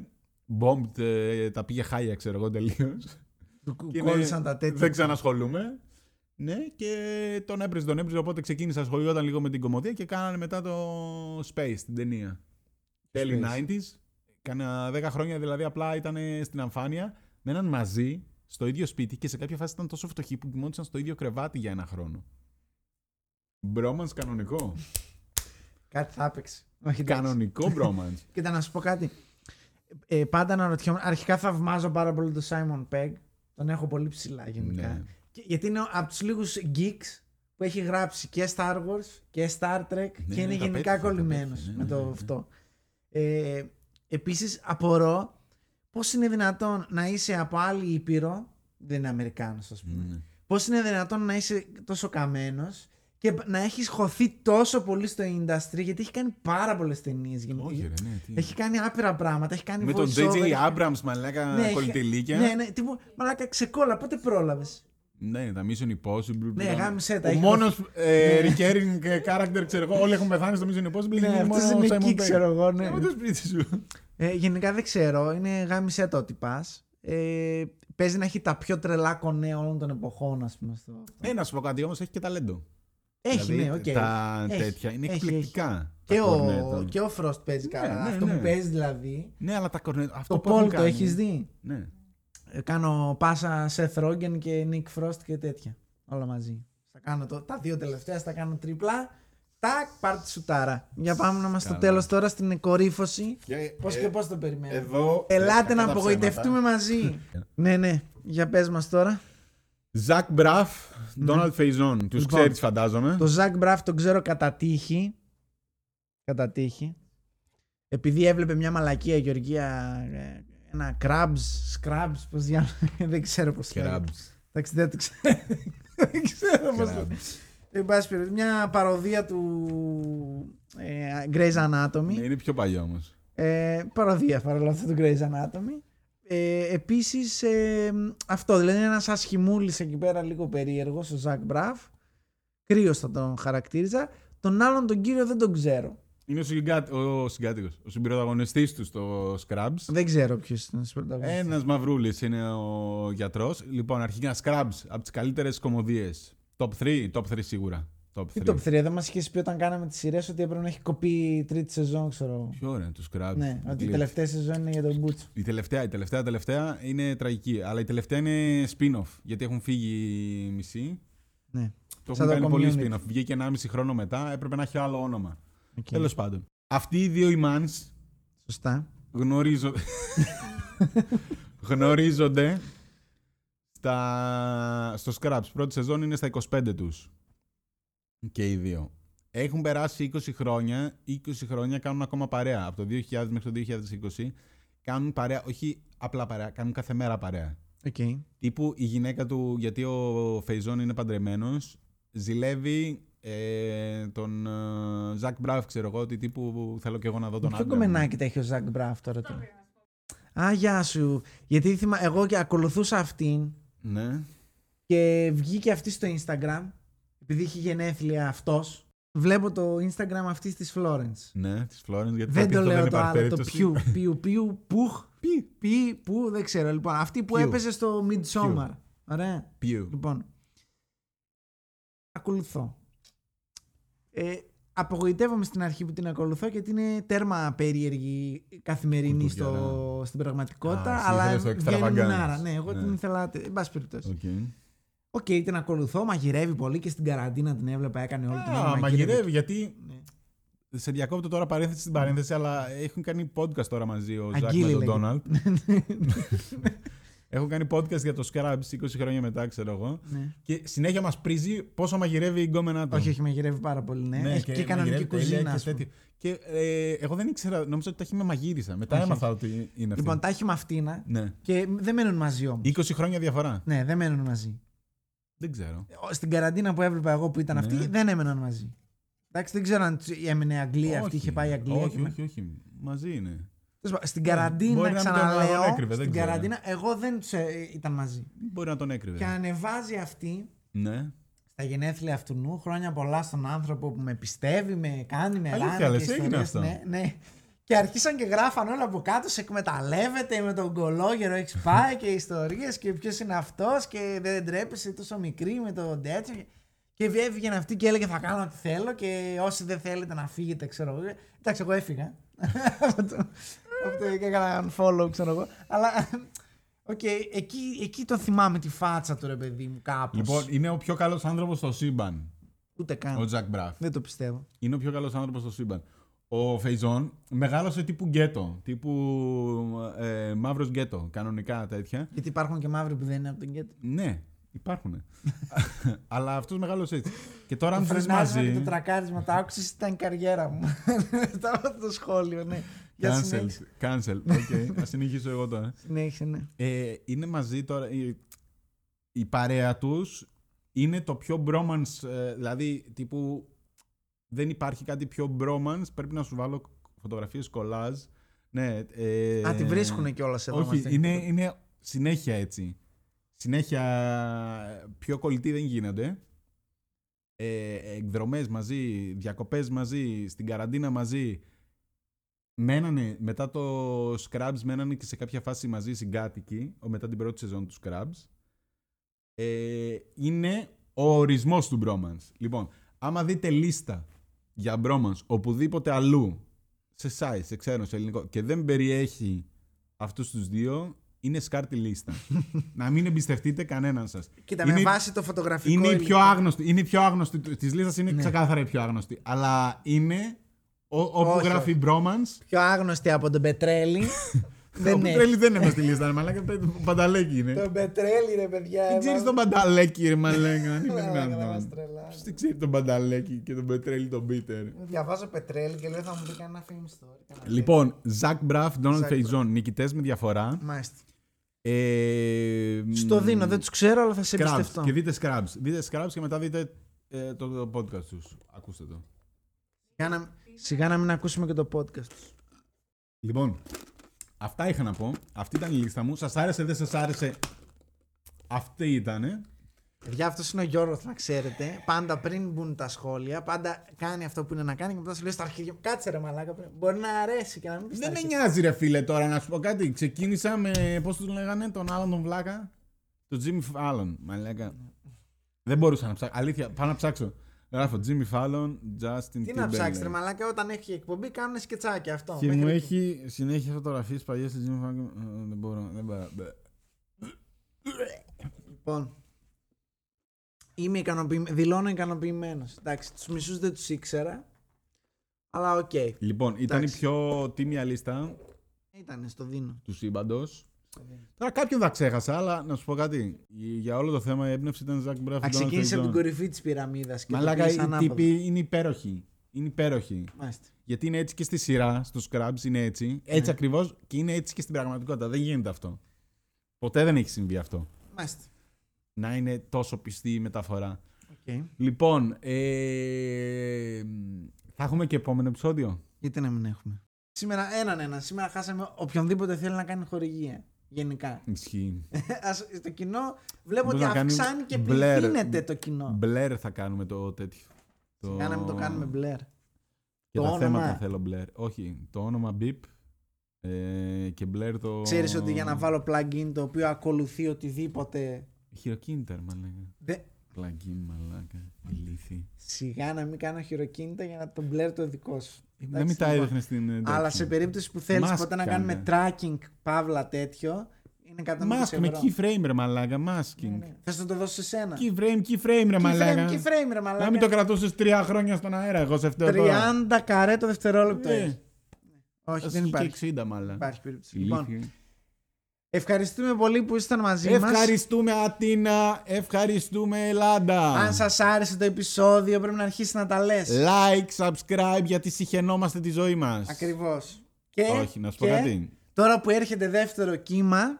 Bombed, ε, τα πήγε χάλια, ξέρω εγώ τελείως. Του Και είναι- κόλλησαν τα τέτοια. Δεν ξανασχολούμαι. Ναι, και τον έπριζε, τον έπριζε. Οπότε ξεκίνησε να ασχολιόταν λίγο με την κομμωδία και κάνανε μετά το Space, την ταινία. Τέλη Space. 90s. Κάνα 10 χρόνια δηλαδή απλά ήταν στην αμφάνεια. Μέναν μαζί στο ίδιο σπίτι και σε κάποια φάση ήταν τόσο φτωχοί που κοιμόντουσαν στο ίδιο κρεβάτι για ένα χρόνο. Μπρόμανς κανονικό. Κάτι θα έπαιξε. Όχι, εντάξει. κανονικό μπρόμανς. Κοίτα να σου πω κάτι. Ε, πάντα αναρωτιόμουν. Αρχικά θαυμάζω πάρα πολύ τον Simon Pegg. Τον έχω πολύ ψηλά γενικά. ναι. Και- γιατί είναι από τους λίγους geeks που έχει γράψει και Star Wars και Star Trek Ναι, και είναι ναι, τα γενικά πέτυχε, τα κολλημένος πέτυχε, ναι, με ναι, το ναι, ναι. αυτό. Ε, Επίσης, απορώ πώς είναι δυνατόν να είσαι από άλλη ήπειρο. Δεν είναι Αμερικάνος, ας πούμε. Ναι. Πώς είναι δυνατόν να είσαι τόσο καμένος και να έχει χωθεί τόσο πολύ στο industry γιατί έχει κάνει πάρα πολλές ταινίες. Όχι, ρε, ναι. τι- Έχει κάνει άπειρα πράγματα. Έχει κάνει Με τον voice-over, J.J. έχει- Abrams, μαλάκα, Ναι, έχει- κολλητηλίκια. Ναι, ναι, τύπου, μαλάκα ξεκόλα, πότε πρόλαβες; Ναι, τα Mission Impossible. Ναι, ήταν- γάμισε τα, Ο έχει μόνος δοθεί. ε, Ναι. recurring character, ξέρω εγώ, όλοι έχουν πεθάνει στο Mission Impossible. Ναι, είναι αυτό μόνο ο είναι Simon εκεί, Pegg. ξέρω εγώ. Ναι. Ε, με το σπίτι σου. Ε, γενικά δεν ξέρω, είναι γάμισε το ότι πας. Ε, παίζει να έχει τα πιο τρελά κονέ όλων των εποχών, ας πούμε. Στο... Ε, να σου πω κάτι όμως, έχει και ταλέντο. Έχει, Δηλαδή, ναι, οκ. Τα Έχει, τέτοια είναι έχει, εκπληκτικά. Και τα ο, cornetto. και ο Frost παίζει Ναι, καλά. ναι, Αυτό ναι. που παίζει δηλαδή. Ναι, αλλά τα κορνέτ. Αυτό Το που έχουν Paul το κάνει- έχεις δει; Ναι. Ε, κάνω πάσα Seth Rogen και Nick Frost και τέτοια. Όλα μαζί. Θα κάνω το, τα δύο τελευταία, θα κάνω τρίπλα. Τάκ, πάρ' τη σουτάρα. Για πάμε να είμαστε στο Καλά. τέλος τώρα στην κορύφωση. Και, Πώς ε, και πώς το περιμένουμε. Εδώ. Ελάτε ε, να κατά απογοητευτούμε ψέματα. μαζί. ναι, ναι. Για πες μας τώρα. Ζακ Μπραφ, Ντόναλτ Φεϊζόν. Τους Λοιπόν, ξέρεις, φαντάζομαι. Το Ζακ Μπραφ τον ξέρω κατά τύχη. Κατά τύχη. Επειδή έβλεπε μια μαλακία η Γεωργία. ε, Ένα crabs, scrubs, πώς δια... δεν ξέρω πώς λέγεται. Κρабs. Εντάξει, δεν το ξέρω. δεν ξέρω πώς το... Crabs. Εν πάση περιπτώσει, μια παροδία του Ε, Grey's Anatomy. Ναι, είναι πιο παλιό όμως. Ε, παροδία παρόλο αυτό του Grey's Anatomy. Ε, επίσης ε, αυτό δηλαδή είναι ένας ασχημούλης εκεί πέρα λίγο περίεργος ο Ζακ Μπραφ κρύος θα τον χαρακτήριζα τον άλλον τον κύριο δεν τον ξέρω Είναι ο, συγκάτ, ο συγκάτοικος, ο συμπροταγωνιστής του στο Scrubs. δεν ξέρω ποιος είναι ο πρωταγωνιστής. Ένας μαυρούλης είναι ο γιατρός. Λοιπόν, αρχικά Scrubs από τις καλύτερες κομμωδίες. Top 3, top 3 σίγουρα. Top 3. Τι top 3, δεν μας είχες πει όταν κάναμε τις σειρές ότι έπρεπε να έχει κοπεί η τρίτη σεζόν, ξέρω. Πιο ωραία, τους Scrubs. Ναι, ότι η Κλείνει. τελευταία σεζόν είναι για τον Μπούτσο. Η τελευταία, η τελευταία, τελευταία είναι τραγική. Αλλά η τελευταία είναι spin-off. Γιατί έχουν φύγει οι μισοί. Ναι. Το Σαν έχουν το κάνει πολύ Community. spin-off. Βγήκε 1,5 χρόνο μετά, έπρεπε να έχει άλλο όνομα. Okay. Τέλος πάντων. Αυτοί οι δύο οι mans Σωστά. γνωρίζονται. γνωρίζονται στα... στο Scraps. Πρώτη σεζόν είναι στα 25 τους. Και οι δύο. Έχουν περάσει 20 χρόνια. 20 χρόνια κάνουν ακόμα παρέα. Από το 2000 μέχρι το 2020. Κάνουν παρέα, όχι απλά παρέα, κάνουν κάθε μέρα παρέα. Okay. Τύπου η γυναίκα του, γιατί ο Φεϊζόν είναι παντρεμένος, ζηλεύει ε, τον ε, Ζακ Μπράφ, ξέρω εγώ, ότι τύπου θέλω και εγώ να δω τον Ποιο άντρα μου. κομμενάκι τα έχει ο Ζακ Μπράφ τώρα. τώρα; Α, γεια σου. Γιατί θυμα... εγώ και ακολουθούσα αυτήν Ναι. και βγήκε αυτή στο Instagram επειδή είχε γενέθλια αυτός. Βλέπω το Instagram αυτής της Florence. Ναι, της Φλόρεν. Γιατί Δεν θα το πεις λέω δεν το υπάρχει άλλο, το περίπτωση. πιου, πιου, πιου, πουχ, Πι. πι, που, δεν ξέρω. Λοιπόν, αυτή που Πιου. έπαιζε στο Midsommar. Ωραία. Πιου. Λοιπόν, ακολουθώ. Ε, απογοητεύομαι στην αρχή που την ακολουθώ γιατί είναι τέρμα περίεργη καθημερινή Κουλτουριά, στο, στην πραγματικότητα. Α, εσύ αλλά ήθελες το βγαίνει extravagance. μουνάρα. Ναι, εγώ Ναι. την ήθελα. Εν πάση περιπτώσει. Οκ. Οκ, την ακολουθώ, μαγειρεύει πολύ και στην καραντίνα την έβλεπα, έκανε όλη την ώρα. Α, μαγειρεύει, γιατί Ναι. σε διακόπτω τώρα παρένθεση στην παρένθεση, αλλά έχουν κάνει podcast τώρα μαζί ο Ζακ Αγγίλη με τον λέγεται. Ντόναλντ. Έχουν κάνει podcast για το Scrubs 20 χρόνια μετά, ξέρω εγώ. Ναι. Και συνέχεια μας πρήζει πόσο μαγειρεύει η γκόμενά του. Όχι, όχι, μαγειρεύει πάρα πολύ. Ναι. Έχει και, κανονική μαγειρεύει τέλεια κουζίνα. και ας πούμε. τέτοιο. Και ε, εγώ δεν ήξερα, νόμιζα ότι τα έχει με μαγείρισσα. Μετά Όχι, έμαθα ότι είναι αυτή. Λοιπόν, τα έχει με αυτήνα ναι. και δεν μένουν μαζί όμως. 20 χρόνια διαφορά. Ναι, δεν μένουν μαζί. Δεν ξέρω. Στην καραντίνα που έβλεπα εγώ που ήταν Ναι. αυτή, δεν έμεναν μαζί. Εντάξει, δεν ξέρω αν τους έμενε Αγγλία, αυτή Όχι. είχε πάει Αγγλία. Όχι, και- όχι, όχι. Μαζί είναι. Τέλος πάντων, Στην Μπορεί καραντίνα, να μην τον- να ξαναλέω, τον έκρυβε, δεν στην ξέρω. καραντίνα, εγώ δεν τους ε, ήταν μαζί. Μπορεί να τον έκρυβε. Και ανεβάζει αυτή Ναι. στα γενέθλια αυτού νου, χρόνια πολλά στον άνθρωπο που με πιστεύει, με κάνει, με Αλήθεια, ράνει λες, και έγινε ιστορίες, αυτό. Ναι, ναι. Και αρχίσαν και γράφαν όλα από κάτω, σε εκμεταλλεύεται με τον κωλόγερο, έχεις πάει και ιστορίες και ποιος είναι αυτός και δεν τρέπεσαι τόσο μικρή με τον τέτοιο. Και έβγαινε αυτή και έλεγε θα κάνω ό,τι θέλω και όσοι δεν θέλετε να φύγετε, ξέρω εγώ. Εντάξει, εγώ έφυγα. από το, από το και έκανα unfollow, ξέρω εγώ. Αλλά, οκ, εκεί, εκεί τον θυμάμαι τη φάτσα του ρε παιδί μου κάπως. Λοιπόν, είναι ο πιο καλός άνθρωπος στο σύμπαν. Ούτε καν. Ο Ζακ Μπραφ. Δεν το πιστεύω. Είναι ο πιο καλός άνθρωπος στο σύμπαν. Ο Φέιζον μεγάλωσε τύπου γκέτο. Τύπου ε, μαύρος γκέτο. Κανονικά τέτοια. Γιατί υπάρχουν και μαύροι που δεν είναι από το γκέτο. Ναι, υπάρχουν. Αλλά αυτός μεγάλωσε έτσι. Και τώρα αν Το βρεις φρενάρισμα μαζί. και το τρακάρισμα το άκουσες ήταν η καριέρα μου. Μετά από το σχόλιο, ναι. Για Cancel. συνέχισε. Cancel. OK, θα συνεχίσω εγώ τώρα. Συνέχισε, ναι. Ε, είναι μαζί τώρα. Η, η παρέα τους είναι το πιο bromance. ε, δηλαδή, τύπου. Δεν υπάρχει κάτι πιο bromance. Πρέπει να σου βάλω φωτογραφίες κολλάζ. Ναι, ε, Α, τη βρίσκουνε κιόλας εδώ. Όχι, μας είναι, λένε. είναι συνέχεια έτσι. Συνέχεια πιο κολλητοί δεν γίνονται. Ε, εκδρομές μαζί, διακοπές μαζί, στην καραντίνα μαζί. Μένανε, μετά το Scrubs μένανε και σε κάποια φάση μαζί συγκάτοικοι, ο- μετά την πρώτη σεζόν του Scrubs. Ε, είναι ο ορισμός του bromance. Λοιπόν, άμα δείτε λίστα για bromance οπουδήποτε αλλού, σε site, σε ξένο, σε ελληνικό, και δεν περιέχει αυτούς τους δύο, είναι σκάρτη λίστα. να μην εμπιστευτείτε κανέναν σας. Κοίτα, είναι- με βάση το φωτογραφικό Είναι η υλικό. πιο άγνωστη, είναι η πιο άγνωστη της λίστας, είναι Ναι. ξεκάθαρα η πιο άγνωστη. Αλλά είναι ο, όπου Όχι, γράφει bromance. Πιο άγνωστη από τον Πετρέλη. Ο δεν Πετρέλη έχει. δεν είναι μες στη λίστα, ρε μαλάκα. Ο Πανταλέκη είναι. Τον Πετρέλη, ρε παιδιά. Δεν ξέρεις έβαλε- τον Πανταλέκη, ρε μαλάκα. αν είναι Μαλάκα, θα δυνατόν. μας τρελάσει. Ποιος δεν ξέρει τον Πανταλέκη και τον Πετρέλη τον Πίτερ; Διαβάζω Πετρέλη και λέω θα μου πει κανένα film story. κανένα Λοιπόν, Ζακ Μπραφ, Ντόναλντ Zac Φεϊζόν, νικητές με διαφορά. film. Μάλιστα. Ε, Στο δίνω, δεν τους ξέρω, αλλά θα σε Scrubs. εμπιστευτώ. Και δείτε Scrubs. Δείτε Scrubs και μετά δείτε ε, το, το podcast τους. Ακούστε το. Για να- Σιγά να μην ακούσουμε και το podcast τους. Λοιπόν, αυτά είχα να πω. Αυτή ήταν η λίστα μου. Σας άρεσε, δεν σας άρεσε. Αυτή ήτανε. Παιδιά, αυτός είναι ο Γιώργος, να ξέρετε. Πάντα πριν μπουν τα σχόλια, πάντα κάνει αυτό που είναι να κάνει και μετά σου λέει στα αρχίδια. Κάτσε ρε μαλάκα. πριν. Μπορεί να αρέσει και να μην πει. Δεν με νοιάζει ρε φίλε τώρα να σου πω κάτι. Ξεκίνησα με, πώς τον λέγανε, τον άλλον τον Βλάκα. Τον Jimmy Fallon, μαλάκα. Δεν μπορούσα να ψάξω. Αλήθεια, πάω να ψάξω. Γράφω Jimmy Fallon, Justin Τι να Timberlake. ψάξει, ρε μαλάκα, όταν έχει εκπομπή κάνουν σκετσάκι αυτό. Και Μέχρι μου εκεί. έχει συνέχεια φωτογραφίες παλιές της Jimmy Fallon. Ε, Δεν μπορώ, δεν μπορώ. Λοιπόν. Είμαι ικανοποιημένο. Δηλώνω ικανοποιημένος. Εντάξει, τους μισούς δεν τους ήξερα. Αλλά οκ. Λοιπόν, ήταν η Εντάξει. πιο τίμια λίστα Ήταν στο Δίνο. του σύμπαντος. Τώρα κάποιον θα ξέχασα, αλλά να σου πω κάτι. Η- Για όλο το θέμα η έμπνευση ήταν Ζακ Μπράφ. Α, ξεκίνησε από την κορυφή της πυραμίδας και Μαλάκα, το πήγες οι ανάποδα. τύποι είναι υπέροχοι. Είναι υπέροχοι. Μάλιστα. Γιατί είναι έτσι και στη σειρά, στους Scrubs είναι έτσι. Έτσι Ναι. ακριβώς και είναι έτσι και στην πραγματικότητα. Δεν γίνεται αυτό. Ποτέ δεν έχει συμβεί αυτό. Μάλιστα. Να είναι τόσο πιστή η μεταφορά. Οκ. Λοιπόν, ε, θα έχουμε και επόμενο επεισόδιο. Γιατί να μην έχουμε. Σήμερα έναν ένα. Σήμερα χάσαμε οποιονδήποτε θέλει να κάνει χορηγία. Γενικά. Ισχύει. Ας, στο κοινό βλέπω Μπορεί ότι να κάνει αυξάνει και μπλερ. πληθύνεται το κοινό. Μπλερ θα κάνουμε το τέτοιο. Σιγά να μην το κάνουμε μπλερ. Και Το τα όνομα. θέματα θέλω μπλερ. Όχι, το όνομα Beep ε, και μπλερ το... Ξέρεις ότι για να βάλω plugin το οποίο ακολουθεί οτιδήποτε. Χειροκίνητα, μαλάκα. Δε... Plugin, μαλάκα. Ηλίθι. Σιγά να μην κάνω χειροκίνητα για να το μπλερ το δικό σου. Δεν Εντάξει, μην τα λοιπόν. έδειχνες στην. ε, Αλλά τέτοιο. σε περίπτωση που θέλεις Mask ποτέ να κάντε. κάνουμε tracking παύλα τέτοιο, είναι 120 Mask με ευρώ. keyframe ρε μαλάκα, masking. Ναι, ναι. Θες να το δώσω σε σένα; Keyframe, keyframe ρε μαλάκα. Keyframe, keyframe, ρε Να μην μαλάκα. το κρατούσες τρία χρόνια στον αέρα, εγώ σε αυτό τώρα. 30 καρέ το δευτερόλεπτο Ε, έχεις. Όχι, ας δεν είχε υπάρχει. και 60 μάλλον. Υπάρχει περίπτωση. Ηλίθιοι. Λοιπόν, ευχαριστούμε πολύ που ήσταν μαζί μας. Ευχαριστούμε Ατίνα, ευχαριστούμε Ελλάδα. Αν σας άρεσε το επεισόδιο πρέπει να αρχίσει να τα λες. Like, subscribe γιατί συχαινόμαστε τη ζωή μας. Ακριβώς. Και, Όχι, να σου πω και κάτι. Τώρα που έρχεται δεύτερο κύμα,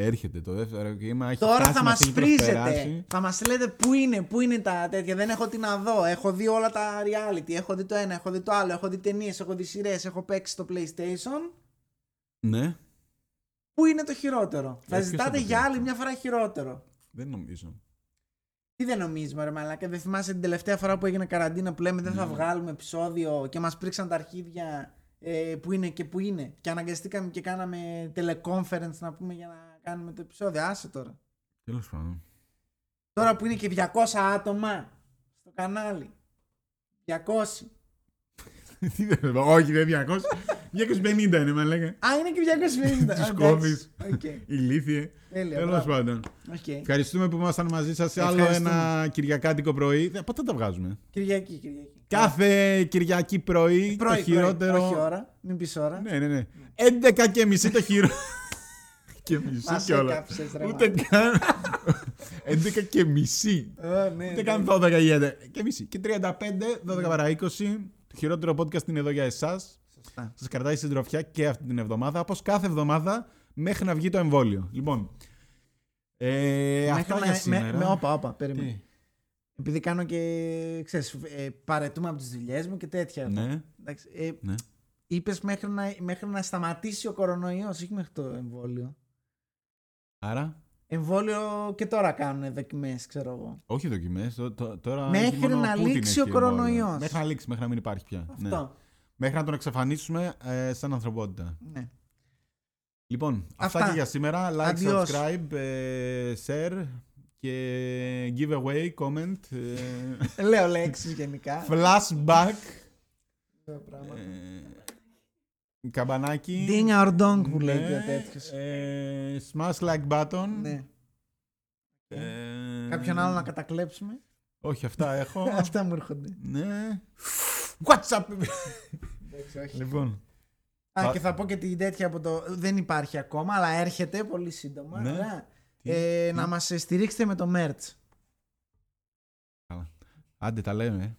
Έρχεται το δεύτερο κύμα. Έχει τώρα φτάσει, θα μας έχει πρίζετε. προσπεράσει. Θα μας λέτε πού είναι, πού είναι τα τέτοια. Δεν έχω τι να δω. Έχω δει όλα τα reality. Έχω δει το ένα, έχω δει το άλλο. Έχω δει ταινίες, έχω δει σειρές, έχω παίξει στο PlayStation. Ναι, Πού είναι το χειρότερο; θα ποιος ζητάτε θα το για πει άλλη αυτό; μια φορά χειρότερο. δεν νομίζω. Τι δεν νομίζουμε, ρε Μαλάκα. Δεν θυμάσαι την τελευταία φορά που έγινε καραντίνα που λέμε δεν Ναι. θα βγάλουμε επεισόδιο και μας πρίξαν τα αρχίδια ε, που είναι και που είναι. Και αναγκαστήκαμε και κάναμε teleconference να πούμε για να κάνουμε το επεισόδιο. Άσε τώρα. Τέλος πάντων. Τώρα που είναι και 200 άτομα στο κανάλι. 200. Τι δεν- Όχι, δεν 200. 250 είναι, μαλάκα. Α, είναι και 250. Τους Α, κόβεις. εντάξει. Οκ. Ηλίθιε. Τέλεια. Τέλος μπράβο. πάντων. Οκ. Ευχαριστούμε που ήμασταν μαζί σας σε άλλο Ευχαριστούμε. ένα Κυριακάτικο πρωί. Ε, Πότε τα βγάζουμε; Κυριακή, Κυριακή. Κάθε Κυριακή πρωί, Πρωί, το χειρότερο. Πρωί, όχι ώρα. Μην πεις ώρα. Ναι, ναι, ναι. 11 και μισή το χειρότερο. και μισή Μας κιόλα. έκαψες, ρε, Ούτε καν. 11 και μισή. Ε, ναι, Ούτε ναι. καν 12 για 11 και μισή. Και 35, 12 παρά 20. Το χειρότερο podcast είναι εδώ για εσάς. Σωστά. Σας κρατάει συντροφιά και αυτή την εβδομάδα, όπως κάθε εβδομάδα μέχρι να βγει το εμβόλιο. Λοιπόν. Ε, αυτά Μέχρι για να- σήμερα. Με, με, όπα, όπα, περίμενε. Τι; Επειδή κάνω και, ξέρεις, ε, παρετούμε από τις δουλειές μου και τέτοια. εγώ. Ναι, Εντάξει, ε, ναι. Είπες μέχρι να, μέχρι να σταματήσει ο κορονοϊός, όχι μέχρι το εμβόλιο. Άρα, Εμβόλιο και τώρα κάνουν δοκιμές, ξέρω εγώ. όχι δοκιμές. Τώρα Μέχρι έχει μόνο να Πούτιν λήξει έχει ο εμβόλιο. κορονοϊός. Μέχρι να λήξει, μέχρι να μην υπάρχει πια. Ναι. Αυτό. Μέχρι να τον εξαφανίσουμε ε, σαν ανθρωπότητα. Ναι. Λοιπόν, αυτά, Αυτά. και για σήμερα. Like, Αντιός. subscribe, ε, share και giveaway, comment, ε, Λέω λέξεις γενικά. flashback, Αυτό πράγμα. ε, καμπανάκι. Ding our dong που Ναι, λέει και ο τέτοιος. ε, smash like button. Ναι. Ε, Κάποιον άλλο να κατακλέψουμε. Όχι, αυτά έχω. Αυτά μου έρχονται. ναι. WhatsApp. Εντάξει, όχι. λοιπόν. Α, Α- και θα πω και την τέτοια από το. Δεν υπάρχει ακόμα, αλλά έρχεται πολύ σύντομα. Ναι. Ωραία. Τι, Ε, τι; Να μας στηρίξετε με το merch. Άντε, τα λέμε.